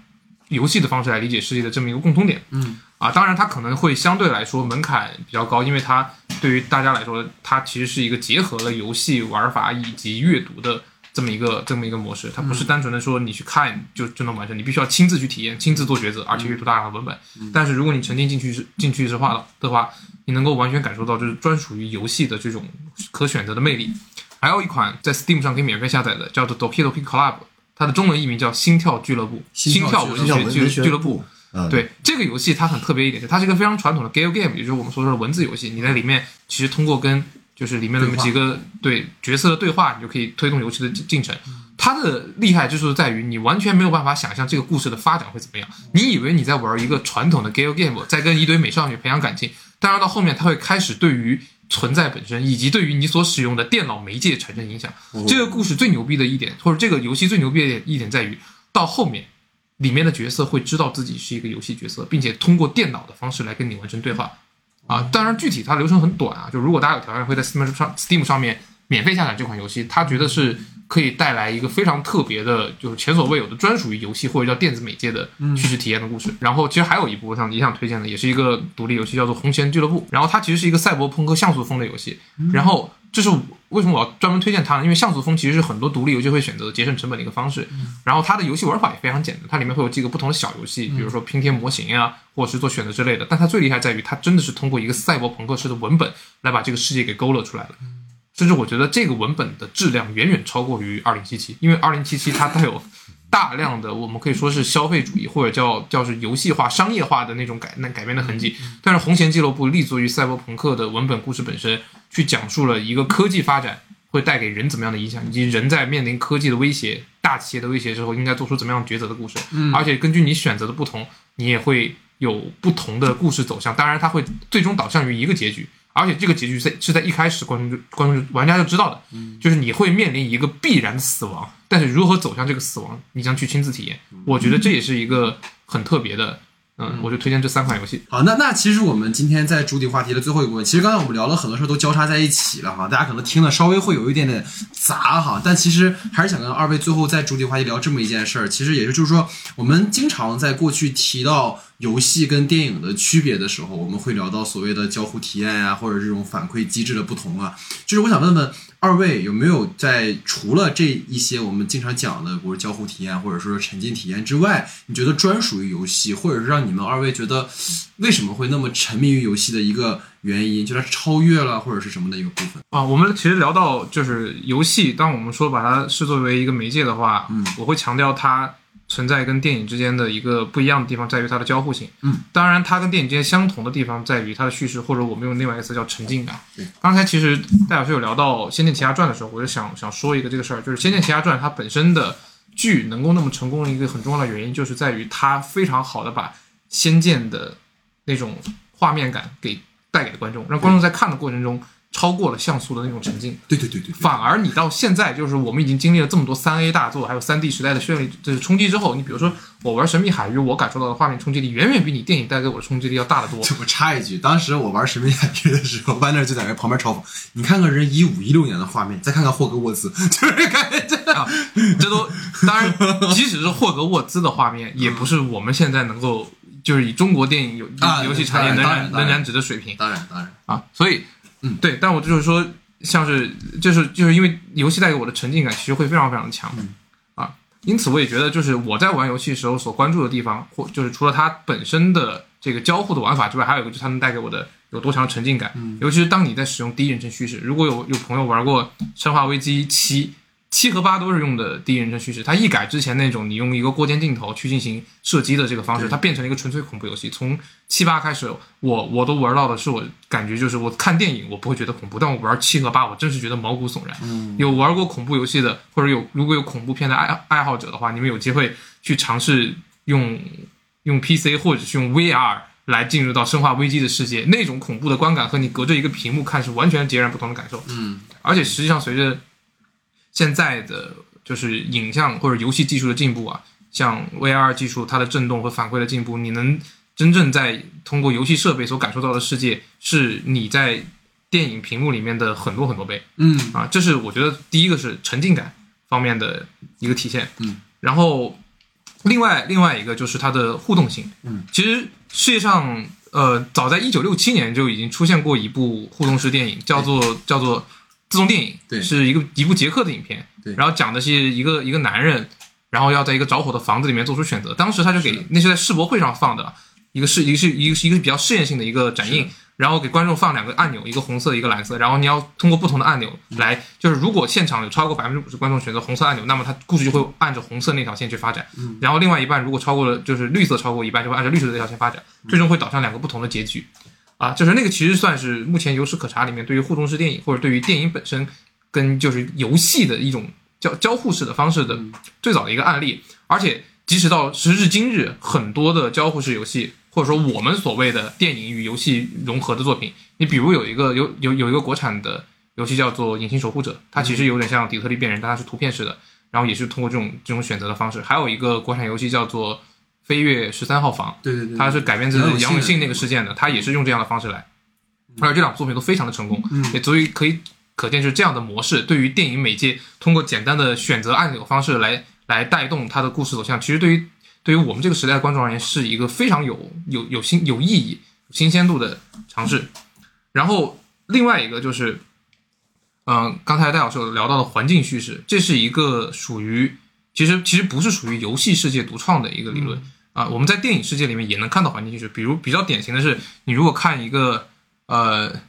游戏的方式来理解世界的这么一个共通点。嗯，啊，当然它可能会相对来说门槛比较高，因为它对于大家来说，它其实是一个结合了游戏玩法以及阅读的这么一个这么一个模式，它不是单纯的说你去看就就能完成，你必须要亲自去体验、亲自做抉择，而且阅读大量的文本。但是如果你沉浸进去进去之话的话，你能够完全感受到就是专属于游戏的这种可选择的魅力。还有一款在 Steam 上可以免费下载的，叫做 Doki Doki Club，它的中文译名叫《心跳俱乐部》，心心跳文学俱俱乐部。嗯，对这个游戏，它很特别一点，就它是一个非常传统的 gal game，也就是我们所说的文字游戏。你在里面其实通过跟就是里面的对话几个对角色的对话，你就可以推动游戏的进进程。它的厉害之处在于，你完全没有办法想象这个故事的发展会怎么样。你以为你在玩一个传统的 gal game，在跟一堆美少女培养感情，但是到后面它会开始对于存在本身以及对于你所使用的电脑媒介产生影响。这个故事最牛逼的一点，或者这个游戏最牛逼的一点在于，到后面里面的角色会知道自己是一个游戏角色，并且通过电脑的方式来跟你完成对话。啊，当然具体它流程很短啊，就如果大家有条件，会在 Steam 上 Steam 上面免费下载这款游戏，他觉得是可以带来一个非常特别的，就是前所未有的专属于游戏或者叫电子媒介的叙事体验的故事。然后其实还有一部我想也想推荐的，也是一个独立游戏，叫做《红弦俱乐部》。然后它其实是一个赛博朋克像素风的游戏。然后这是为什么我要专门推荐它呢？因为像素风其实是很多独立游戏会选择节省成本的一个方式。然后它的游戏玩法也非常简单，它里面会有几个不同的小游戏，比如说拼贴模型呀、或者是做选择之类的。但它最厉害在于，它真的是通过一个赛博朋克式的文本来把这个世界给勾勒出来了。甚至我觉得这个文本的质量远远超过于二零七七，因为二零七七它带有大量的我们可以说是消费主义或者叫叫是游戏化、商业化的那种改那改编的痕迹。但是红弦俱乐部立足于赛博朋克的文本故事本身，去讲述了一个科技发展会带给人怎么样的影响，以及人在面临科技的威胁、大企业的威胁之后，应该做出怎么样抉择的故事。嗯，而且根据你选择的不同，你也会有不同的故事走向。当然，它会最终导向于一个结局，而且这个结局是是在一开始观众就观众就玩家就知道的，就是你会面临一个必然的死亡，但是如何走向这个死亡，你将去亲自体验。我觉得这也是一个很特别的。嗯，我就推荐这三款游戏。好，那那其实我们今天在主体话题的最后一部分，其实刚才我们聊了很多事儿都交叉在一起了哈，大家可能听了稍微会有一点点杂哈，但其实还是想跟二位最后在主体话题聊这么一件事儿，其实也是就是说，我们经常在过去提到游戏跟电影的区别的时候，我们会聊到所谓的交互体验呀，或者这种反馈机制的不同啊，就是我想问问。二位有没有在除了这一些我们经常讲的，比如交互体验或者说沉浸体验之外，你觉得专属于游戏，或者是让你们二位觉得为什么会那么沉迷于游戏的一个原因，就它超越了或者是什么的一个部分啊？我们其实聊到就是游戏，当我们说把它视作为一个媒介的话，嗯，我会强调它。存在跟电影之间的一个不一样的地方在于它的交互性。嗯，当然它跟电影之间相同的地方在于它的叙事，或者我们用另外一个词叫沉浸感。对，刚才其实戴老师有聊到《仙剑奇侠传》的时候，我就想想说一个这个事儿，就是《仙剑奇侠传》它本身的剧能够那么成功的一个很重要的原因，就是在于它非常好的把仙剑的那种画面感给带给观众，让观众在看的过程中。超过了像素的那种沉浸，对对对对，反而你到现在就是我们已经经历了这么多三 A 大作，还有三 D 时代的绚丽就是冲击之后，你比如说我玩《神秘海域》，我感受到的画面冲击力远远比你电影带给我的冲击力要大得多。我插一句，当时我玩《神秘海域》的时候，班纳就在那旁边嘲讽：“你看看人一五一六年的画面，再看看霍格沃兹，就是感觉这样。”这都当然，即使是霍格沃兹的画面，也不是我们现在能够就是以中国电影游游戏产业能染能染指的水平。当然当然啊，所以。嗯，对，但我就是说，像是就是就是因为游戏带给我的沉浸感其实会非常非常的强，啊，因此我也觉得就是我在玩游戏时候所关注的地方，或就是除了它本身的这个交互的玩法之外，还有一个就是它能带给我的有多强的沉浸感，尤其是当你在使用第一人称叙事，如果有有朋友玩过《生化危机七》。七和八都是用的第一人称叙事，它一改之前那种你用一个过肩镜头去进行射击的这个方式，它变成了一个纯粹恐怖游戏。从七八开始，我我都玩到的是我感觉就是我看电影我不会觉得恐怖，但我玩七和八我真是觉得毛骨悚然。有玩过恐怖游戏的，或者有如果有恐怖片的爱爱好者的话，你们有机会去尝试用用 PC 或者是用 VR 来进入到生化危机的世界，那种恐怖的观感和你隔着一个屏幕看是完全截然不同的感受。嗯，而且实际上随着现在的就是影像或者游戏技术的进步啊，像 VR 技术，它的震动和反馈的进步，你能真正在通过游戏设备所感受到的世界，是你在电影屏幕里面的很多很多倍。嗯啊，这是我觉得第一个是沉浸感方面的一个体现。嗯，然后另外另外一个就是它的互动性。嗯，其实世界上呃，早在一九六七年就已经出现过一部互动式电影，叫做叫做。自动电影对，是一个一部捷克的影片，对，然后讲的是一个一个男人，然后要在一个着火的房子里面做出选择。当时他就给那是在世博会上放的一个试一个是一个是一个比较试验性的一个展映，然后给观众放两个按钮，一个红色一个蓝色，然后你要通过不同的按钮来，就是如果现场有超过百分之五十观众选择红色按钮，那么他故事就会按着红色那条线去发展，然后另外一半如果超过了就是绿色超过一半，就会按照绿色的那条线发展，最终会导向两个不同的结局。啊，就是那个其实算是目前有史可查里面对于互动式电影或者对于电影本身跟就是游戏的一种交交互式的方式的最早的一个案例。而且即使到时至今日，很多的交互式游戏或者说我们所谓的电影与游戏融合的作品，你比如有一个有有有一个国产的游戏叫做《隐形守护者》，它其实有点像底特律变人，但它是图片式的，然后也是通过这种这种选择的方式。还有一个国产游戏叫做。飞跃十三号房，对对对，它是改编自杨永信那个事件的，他也是用这样的方式来，而且这两部作品都非常的成功，也足以可以可见就是这样的模式对于电影媒介通过简单的选择按钮方式来来带动它的故事走向，其实对于对于我们这个时代的观众而言是一个非常有有有新有意义、新鲜度的尝试。然后另外一个就是，嗯，刚才戴老师有聊到的环境叙事，这是一个属于。其实其实不是属于游戏世界独创的一个理论啊，我们在电影世界里面也能看到环境叙事。比如比较典型的是，你如果看一个呃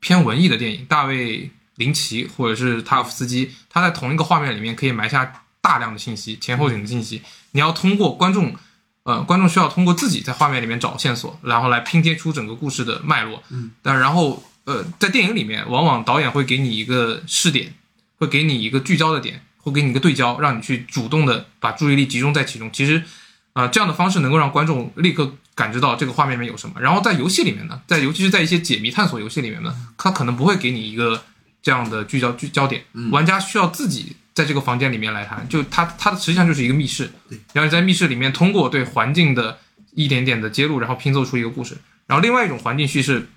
偏文艺的电影，大卫林奇或者是塔夫斯基，他在同一个画面里面可以埋下大量的信息，前后景的信息。你要通过观众呃观众需要通过自己在画面里面找线索，然后来拼贴出整个故事的脉络。嗯，但然后呃在电影里面，往往导演会给你一个试点。会给你一个聚焦的点，会给你一个对焦，让你去主动的把注意力集中在其中。其实，啊、这样的方式能够让观众立刻感知到这个画面里面有什么。然后在游戏里面呢，在尤其是在一些解谜探索游戏里面呢，它可能不会给你一个这样的聚焦聚焦点，玩家需要自己在这个房间里面来谈，就它它的实际上就是一个密室，然后你在密室里面通过对环境的一点点的揭露，然后拼凑出一个故事。然后另外一种环境叙事，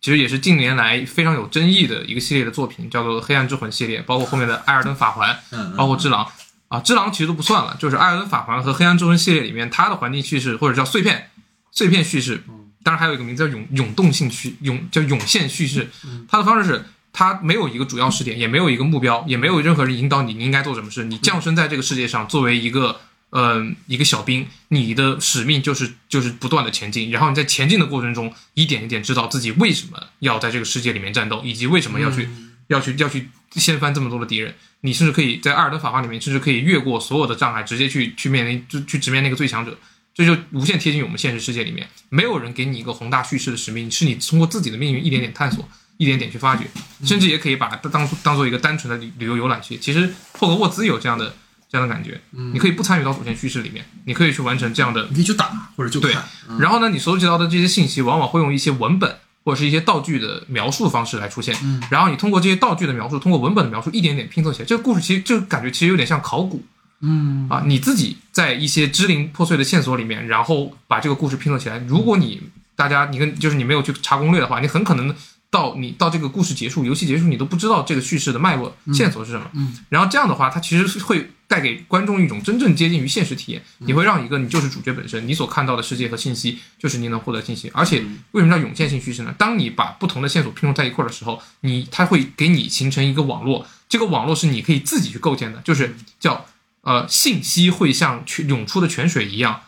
其实也是近年来非常有争议的一个系列的作品，叫做《黑暗之魂》系列，包括后面的《艾尔登法环》，嗯，包括《只狼》啊，《只狼》其实都不算了，就是《艾尔登法环》和《黑暗之魂》系列里面，它的环境叙事或者叫碎片碎片叙事，当然还有一个名字叫涌涌动性叙涌叫涌现叙事，它的方式是。它没有一个主要视点，也没有一个目标，也没有任何人引导你你应该做什么事。你降生在这个世界上，作为一个呃一个小兵，你的使命就是就是不断的前进，然后你在前进的过程中，一点一点知道自己为什么要在这个世界里面战斗，以及为什么要去、要去要去掀翻这么多的敌人。你甚至可以在艾尔登法环里面，甚至可以越过所有的障碍，直接去去面临就去直面那个最强者。这就无限贴近我们现实世界里面，没有人给你一个宏大叙事的使命，是你通过自己的命运一点点探索，一点点去发掘，甚至也可以把它当当做一个单纯的旅旅游游览区。其实霍格沃兹有这样的这样的感觉，你可以不参与到主线叙事里面，你可以去完成这样的你可以去打或者就对，嗯然后呢，你收集到的这些信息往往会用一些文本或者是一些道具的描述方式来出现。嗯然后你通过这些道具的描述，通过文本的描述，一点点拼凑起来，这个故事其实这个感觉其实有点像考古。嗯啊，你自己在一些支零破碎的线索里面，然后把这个故事拼凑起来。如果你大家你跟就是你没有去查攻略的话，你很可能到你到这个故事结束、游戏结束，你都不知道这个叙事的脉络线索是什么。嗯然后这样的话，它其实是会带给观众一种真正接近于现实体验。你会让一个你就是主角本身，你所看到的世界和信息就是你能获得信息。而且为什么叫涌现性叙事呢？当你把不同的线索拼凑在一块儿的时候，你它会给你形成一个网络，这个网络是你可以自己去构建的，就是叫呃信息会像泉涌出的泉水一样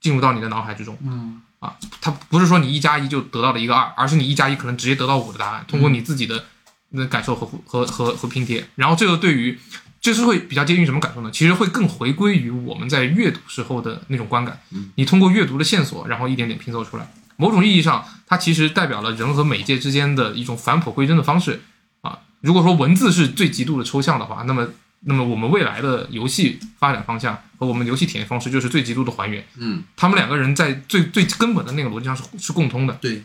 进入到你的脑海之中。嗯啊，它不是说你一加一就得到了一个二，而是你一加一可能直接得到五的答案，通过你自己的那感受和和和和拼贴。然后这个对于就是会比较接近于什么感受呢？其实会更回归于我们在阅读时候的那种观感。你通过阅读的线索，然后一点点拼凑出来。某种意义上，它其实代表了人和媒介之间的一种返璞归真的方式啊。如果说文字是最极度的抽象的话，那么那么我们未来的游戏发展方向和我们游戏体验方式就是最极度的还原。嗯，他们两个人在最最根本的那个逻辑上是是共通的，对，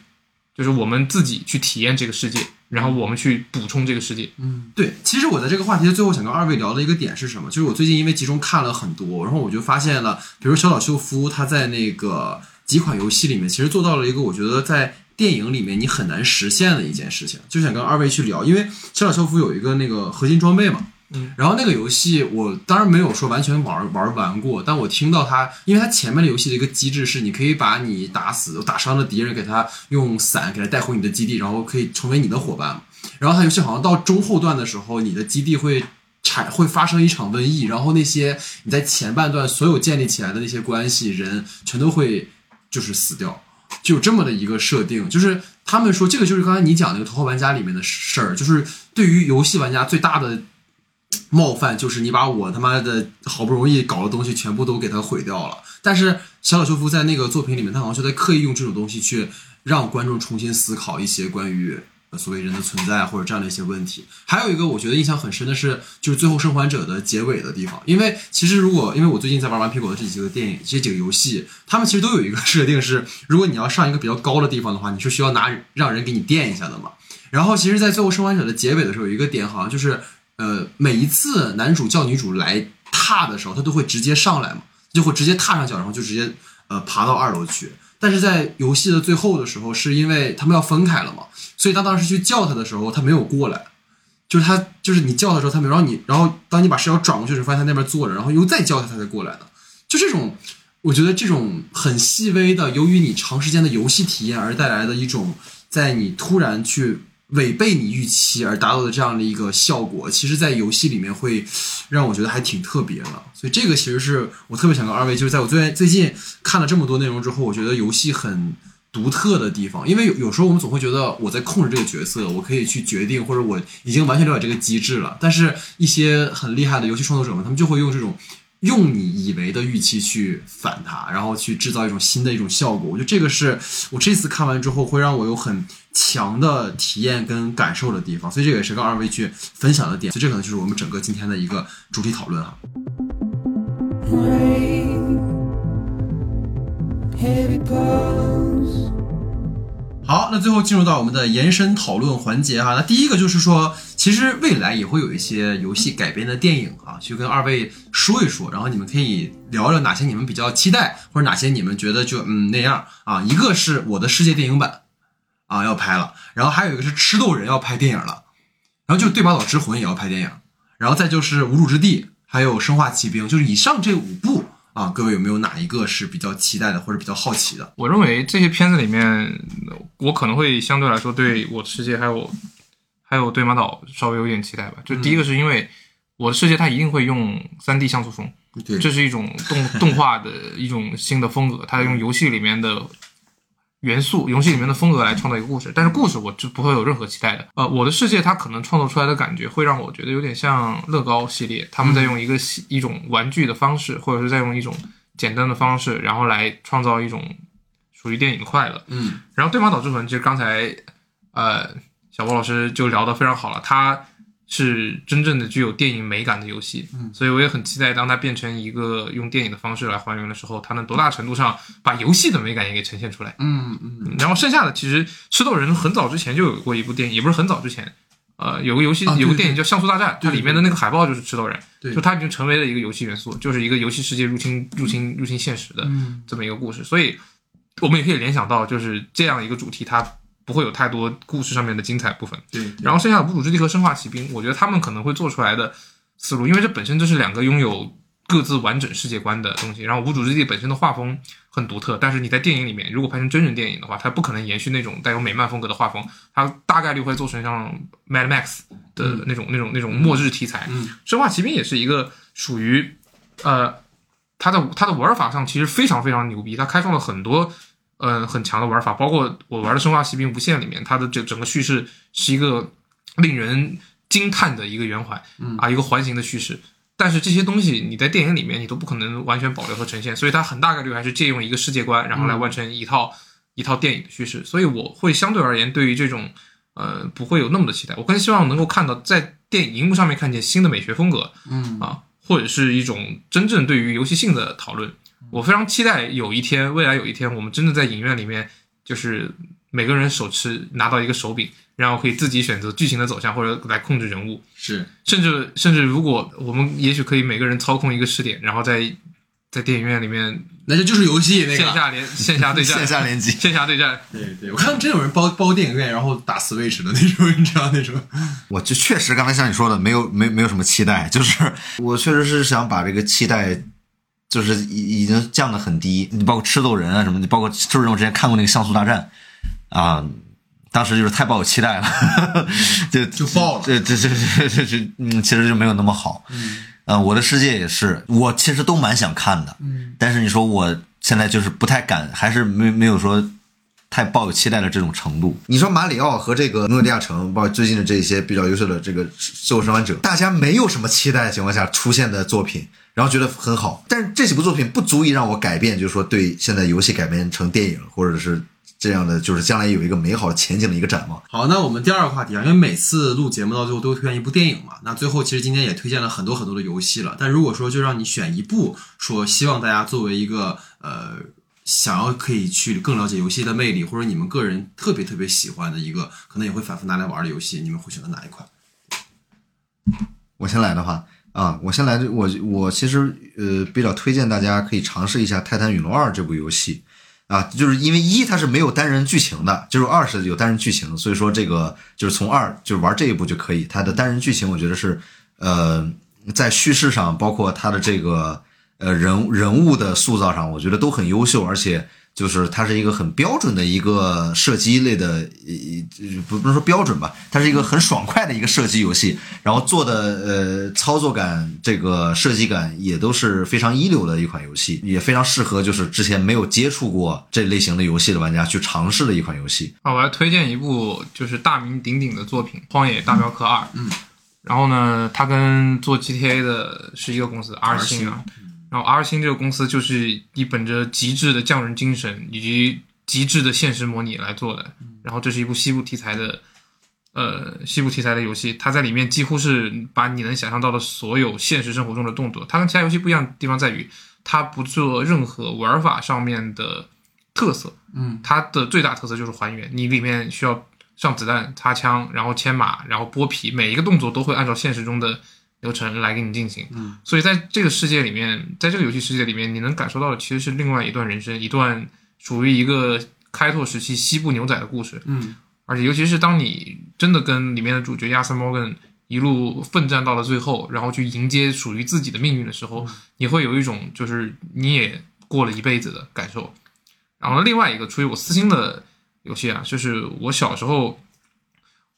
就是我们自己去体验这个世界，然后我们去补充这个世界。嗯对，其实我在这个话题的最后想跟二位聊的一个点是什么？就是我最近因为集中看了很多，然后我就发现了，比如小岛秀夫他在那个几款游戏里面，其实做到了一个我觉得在电影里面你很难实现的一件事情，就想跟二位去聊，因为小岛秀夫有一个那个核心装备嘛。嗯，然后那个游戏我当然没有说完全玩玩完过，但我听到它，因为它前面的游戏的一个机制是，你可以把你打死、打伤的敌人给他用伞给他带回你的基地，然后可以成为你的伙伴嘛。然后它游戏好像到中后段的时候，你的基地会产会发生一场瘟疫，然后那些你在前半段所有建立起来的那些关系人全都会就是死掉，就有这么的一个设定。就是他们说这个就是刚才你讲那个《头号玩家》里面的事儿，就是对于游戏玩家最大的。冒犯就是你把我他妈的好不容易搞的东西全部都给它毁掉了。但是小岛秀夫在那个作品里面，他好像就在刻意用这种东西去让观众重新思考一些关于所谓人的存在或者这样的一些问题。还有一个我觉得印象很深的是，就是最后生还者的结尾的地方。因为其实如果因为我最近在玩完苹果的这几个电影、这几个游戏，他们其实都有一个设定是，如果你要上一个比较高的地方的话，你是需要拿让人给你垫一下的嘛。然后其实，在最后生还者的结尾的时候，有一个点好像就是，呃，每一次男主叫女主来踏的时候，他都会直接上来嘛，就会直接踏上脚，然后就直接呃爬到二楼去。但是在游戏的最后的时候，是因为他们要分开了嘛，所以他当时去叫他的时候，他没有过来，就是他就是你叫的时候，他没有，然后你然后当你把视角转过去的时候，发现他那边坐着，然后又再叫他，他才过来的，就这种。我觉得这种很细微的，由于你长时间的游戏体验而带来的一种，在你突然去违背你预期而达到的这样的一个效果，其实，在游戏里面会让我觉得还挺特别的。所以这个其实是我特别想跟二位，就是在我最最近看了这么多内容之后，我觉得游戏很独特的地方。因为有有时候我们总会觉得我在控制这个角色，我可以去决定，或者我已经完全了解这个机制了。但是，一些很厉害的游戏创作者们，他们就会用这种用你以为的预期去反它，然后去制造一种新的一种效果。我觉得这个是我这次看完之后会让我有很强的体验跟感受的地方，所以这个也是跟二位去分享的点。所以这可能就是我们整个今天的一个主题讨论哈。heavy pulse. 好，那最后进入到我们的延伸讨论环节哈。那第一个就是说，其实未来也会有一些游戏改编的电影啊，去跟二位说一说，然后你们可以聊聊哪些你们比较期待，或者哪些你们觉得就嗯那样啊。一个是我的世界电影版啊要拍了，然后还有一个是吃豆人要拍电影了，然后就对马岛之魂也要拍电影，然后再就是无主之地，还有生化奇兵，就是以上这五部啊，各位有没有哪一个是比较期待的或者比较好奇的？我认为这些片子里面，我可能会相对来说对我的世界还有还有对马岛稍微有点期待吧。就第一个是因为我的世界它一定会用3 D 像素风，对，这是一种动动画的一种新的风格，它用游戏里面的元素、游戏里面的风格来创造一个故事。但是故事我就不会有任何期待的。呃，我的世界它可能创造出来的感觉会让我觉得有点像乐高系列，他们在用一个系一种玩具的方式，或者是在用一种简单的方式，然后来创造一种属于电影的快乐。嗯然后《对马岛之魂》其实刚才呃小波老师就聊得非常好了，它是真正的具有电影美感的游戏，嗯，所以我也很期待当它变成一个用电影的方式来还原的时候，它能多大程度上把游戏的美感也给呈现出来。嗯嗯，然后剩下的其实吃豆人很早之前就有过一部电影，也不是很早之前。呃，有个游戏，有个电影叫《像素大战》，它里面的那个海报就是吃豆人，对就它已经成为了一个游戏元素，就是一个游戏世界入侵、入侵、入侵现实的嗯这么一个故事。所以，我们也可以联想到，就是这样一个主题，它不会有太多故事上面的精彩部分。对，然后剩下的无主之地和生化奇兵，我觉得他们可能会做出来的思路，因为这本身就是两个拥有各自完整世界观的东西。然后无主之地本身的画风很独特，但是你在电影里面如果拍成真人电影的话，它不可能延续那种带有美漫风格的画风，它大概率会做成像 Mad Max 的那种、那种那种末日题材。嗯生化奇兵也是一个属于呃，它的它的玩法上其实非常非常牛逼，它开创了很多。嗯，很强的玩法，包括我玩的《生化奇兵：无限》里面，它的这整个叙事是一个令人惊叹的一个圆环，啊，一个环形的叙事。但是这些东西你在电影里面你都不可能完全保留和呈现，所以它很大概率还是借用一个世界观，然后来完成一套、一套电影的叙事。所以我会相对而言对于这种呃不会有那么的期待，我更希望能够看到在电影荧幕上面看见新的美学风格，嗯啊，或者是一种真正对于游戏性的讨论。我非常期待有一天，未来有一天，我们真的在影院里面，就是每个人手持拿到一个手柄，然后可以自己选择剧情的走向，或者来控制人物，是甚至甚至如果我们也许可以每个人操控一个试点，然后在在电影院里面那这就是游戏那个。线下联线下对战，线下联机线下对战，对对，我看真有人包包电影院，然后打 Switch 的那种，你知道那种。我就确实刚才像你说的，没有没没有什么期待，就是我确实是想把这个期待，就是已已经降得很低。你包括吃豆人啊什么你，包括吃豆人，我之前看过那个像素大战啊，当时就是太抱有期待了，就就爆了这这这这这这嗯，其实就没有那么好。嗯，呃，我的世界也是，我其实都蛮想看的，嗯，但是你说我现在就是不太敢，还是没没有说。太抱有期待的这种程度。你说马里奥和这个诺基亚城，包括最近的这些比较优秀的这个《最后生还者》，大家没有什么期待的情况下出现的作品，然后觉得很好，但是这几部作品不足以让我改变，就是说对现在游戏改编成电影，或者是这样的，就是将来有一个美好的前景的一个展望。好，那我们第二个话题啊，因为每次录节目到最后都会推荐一部电影嘛，那最后其实今天也推荐了很多很多的游戏了。但如果说就让你选一部，说希望大家作为一个呃想要可以去更了解游戏的魅力，或者你们个人特别特别喜欢的一个，可能也会反复拿来玩的游戏，你们会选择哪一款？我先来的话啊，我先来，我我其实呃比较推荐大家可以尝试一下《泰坦陨落二》这部游戏啊，就是因为一它是没有单人剧情的，就是二是有单人剧情，所以说这个就是从二就是玩这一部就可以。它的单人剧情我觉得是呃在叙事上，包括它的这个呃人人物的塑造上，我觉得都很优秀，而且。就是它是一个很标准的一个射击类的，呃，不不能说标准吧，它是一个很爽快的一个射击游戏，然后做的呃操作感、这个射击感也都是非常一流的一款游戏，也非常适合就是之前没有接触过这类型的游戏的玩家去尝试的一款游戏。啊，我来推荐一部就是大名鼎鼎的作品《荒野大镖客二》。嗯，然后呢，它跟做 GTA 的是一个公司 R 星啊。然后 R 星这个公司就是以本着极致的匠人精神以及极致的现实模拟来做的。然后这是一部西部题材的，呃，西部题材的游戏，它在里面几乎是把你能想象到的所有现实生活中的动作。它跟其他游戏不一样的地方在于，它不做任何玩法上面的特色。嗯，它的最大特色就是还原，你里面需要上子弹、擦枪，然后牵马，然后剥皮，每一个动作都会按照现实中的流程来给你进行。嗯，所以在这个世界里面，在这个游戏世界里面，你能感受到的其实是另外一段人生，一段属于一个开拓时期西部牛仔的故事。嗯，而且尤其是当你真的跟里面的主角亚瑟·摩根一路奋战到了最后，然后去迎接属于自己的命运的时候，你会有一种就是你也过了一辈子的感受。然后另外一个出于我私心的游戏啊，就是我小时候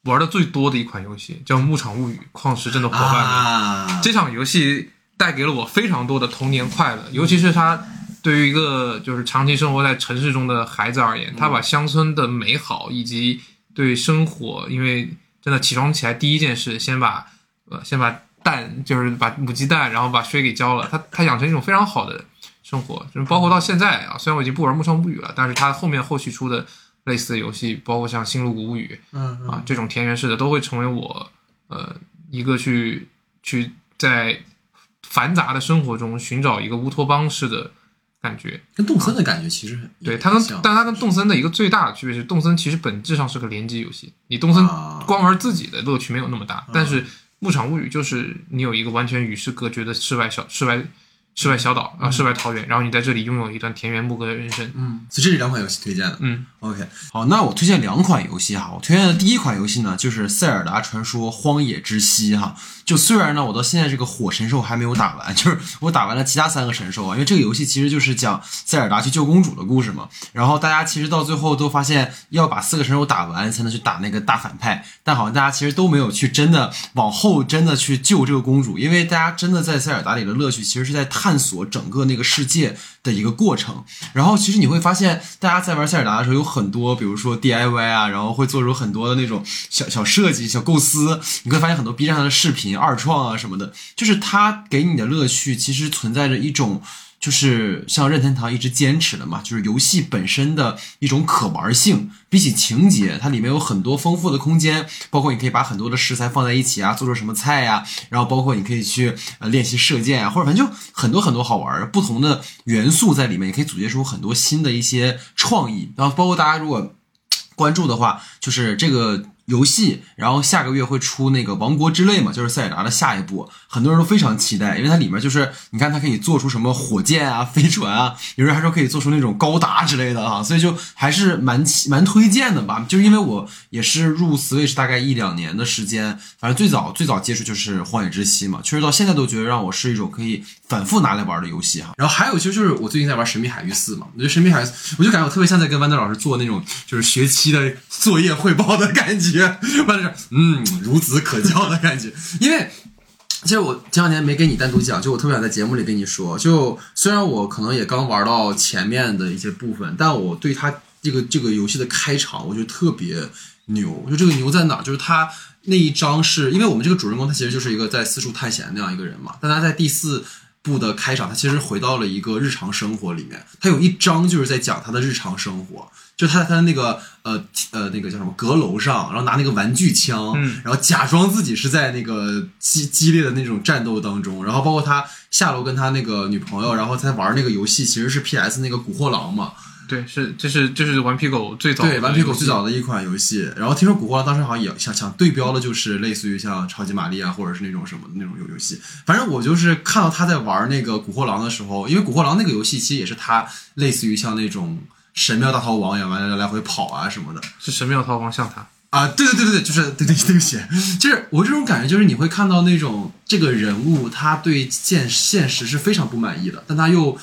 玩的最多的一款游戏，叫《牧场物语：矿石镇的伙伴们》。啊，这场游戏带给了我非常多的童年快乐，尤其是它对于一个就是长期生活在城市中的孩子而言，他把乡村的美好以及对生活，因为真的起床起来第一件事，先把呃 先把蛋就是把母鸡蛋，然后把水给浇了，它它养成一种非常好的生活，就是包括到现在啊，虽然我已经不玩《牧场物语》了，但是它后面后续出的类似的游戏，包括像《星露谷物语》，嗯嗯。啊，这种田园式的都会成为我呃一个去去在繁杂的生活中寻找一个乌托邦式的感觉。跟动森的感觉其实很对它跟但它跟动森的一个最大的区别是，动森其实本质上是个联机游戏，你动森啊。光玩自己的乐趣没有那么大，但是牧场物语就是你有一个完全与世隔绝的世外小世外世外小岛啊，世外桃源，然后你在这里拥有一段田园牧歌的人生。嗯，所以这是两款游戏推荐的。嗯 OK，好，那我推荐两款游戏哈。我推荐的第一款游戏呢，就是《塞尔达传说：荒野之息》哈。就虽然呢，我到现在这个火神兽还没有打完，就是我打完了其他三个神兽啊，因为这个游戏其实就是讲塞尔达去救公主的故事嘛。然后大家其实到最后都发现要把四个神兽打完才能去打那个大反派，但好像大家其实都没有去真的往后真的去救这个公主，因为大家真的在塞尔达里的乐趣其实是在探索整个那个世界的一个过程。然后其实你会发现，大家在玩塞尔达的时候有很多，比如说 DIY 啊，然后会做出很多的那种小小设计、小构思。你会发现很多 B 站上的视频、二创啊什么的，就是它给你的乐趣其实存在着一种。就是像任天堂一直坚持的嘛，就是游戏本身的一种可玩性，比起情节，它里面有很多丰富的空间，包括你可以把很多的食材放在一起啊，做出什么菜呀、然后包括你可以去呃练习射箭啊，或者反正就很多很多好玩不同的元素在里面，也可以组接出很多新的一些创意，然后包括大家如果关注的话，就是这个游戏，然后下个月会出那个《王国之泪》嘛，就是塞尔达的下一部，很多人都非常期待，因为它里面就是你看它可以做出什么火箭啊、飞船啊，有人还说可以做出那种高达之类的啊，所以就还是蛮蛮推荐的吧。就是因为我也是入 Switch 大概一两年的时间，反正最早最早接触就是《荒野之息》嘛，确实到现在都觉得让我是一种可以反复拿来玩的游戏哈。然后还有其实就是我最近在玩《神秘海域四》嘛，我觉得《神秘海域四》，我就感觉我特别像在跟豌豆老师做那种就是学期的作业汇报的感觉，豌豆说嗯孺子可教的感觉，因为。其实我前两年没跟你单独讲，就我特别想在节目里跟你说，就虽然我可能也刚玩到前面的一些部分，但我对它这个这个游戏的开场，我觉得特别牛。就这个牛在哪？就是它那一章是因为我们这个主人公他其实就是一个在四处探险的那样一个人嘛，但他在第四部的开场，他其实回到了一个日常生活里面，他有一章就是在讲他的日常生活。就他在他的那个呃呃那个叫什么阁楼上，然后拿那个玩具枪，嗯然后假装自己是在那个激激烈的那种战斗当中，然后包括他下楼跟他那个女朋友，然后在玩那个游戏，其实是 PS 那个古惑狼嘛，对，是这是这是顽皮狗最早对，顽皮狗最早的一款游戏。然后听说古惑狼当时好像也想想对标的就是类似于像超级玛丽啊，或者是那种什么的那种游游戏。反正我就是看到他在玩那个古惑狼的时候，因为古惑狼那个游戏其实也是他类似于像那种神庙大逃亡一样，完了来回跑啊什么的。是神庙逃亡像他。啊，对对对对对，就是对对对不起，就是我这种感觉，就是你会看到那种这个人物他对现现实是非常不满意的，但他又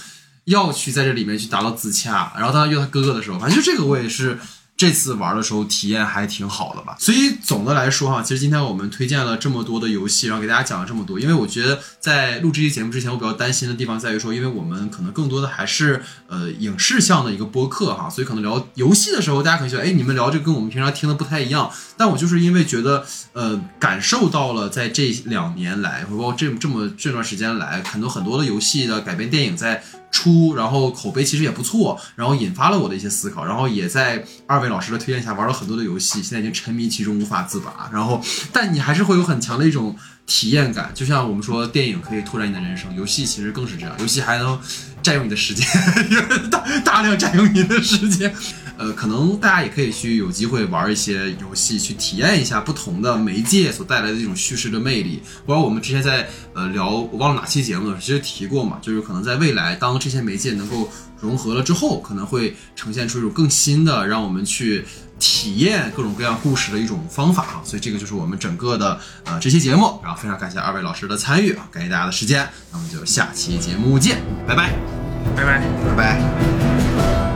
要去在这里面去达到自洽，然后当他遇到他哥哥的时候，反正就这个我也是这次玩的时候体验还挺好的吧。所以总的来说哈，其实今天我们推荐了这么多的游戏，然后给大家讲了这么多，因为我觉得在录这期节目之前，我比较担心的地方在于说，因为我们可能更多的还是呃影视向的一个播客哈，所以可能聊游戏的时候，大家可能觉得哎，你们聊这个跟我们平常听的不太一样。但我就是因为觉得呃感受到了在这两年来，包括这这么这段时间来，很多很多的游戏的改编电影在。出，然后口碑其实也不错，然后引发了我的一些思考，然后也在二位老师的推荐下玩了很多的游戏，现在已经沉迷其中无法自拔。然后，但你还是会有很强的一种体验感，就像我们说电影可以拓展你的人生，游戏其实更是这样，游戏还能占用你的时间，大大量占用你的时间。呃，可能大家也可以去有机会玩一些游戏，去体验一下不同的媒介所带来的这种叙事的魅力。包括我们之前在呃聊，我忘了哪期节目了，其实提过嘛，就是可能在未来，当这些媒介能够融合了之后，可能会呈现出一种更新的，让我们去体验各种各样故事的一种方法啊。所以这个就是我们整个的呃这期节目，然后非常感谢二位老师的参与啊，感谢大家的时间，那我们就下期节目见，拜拜。拜拜。拜拜。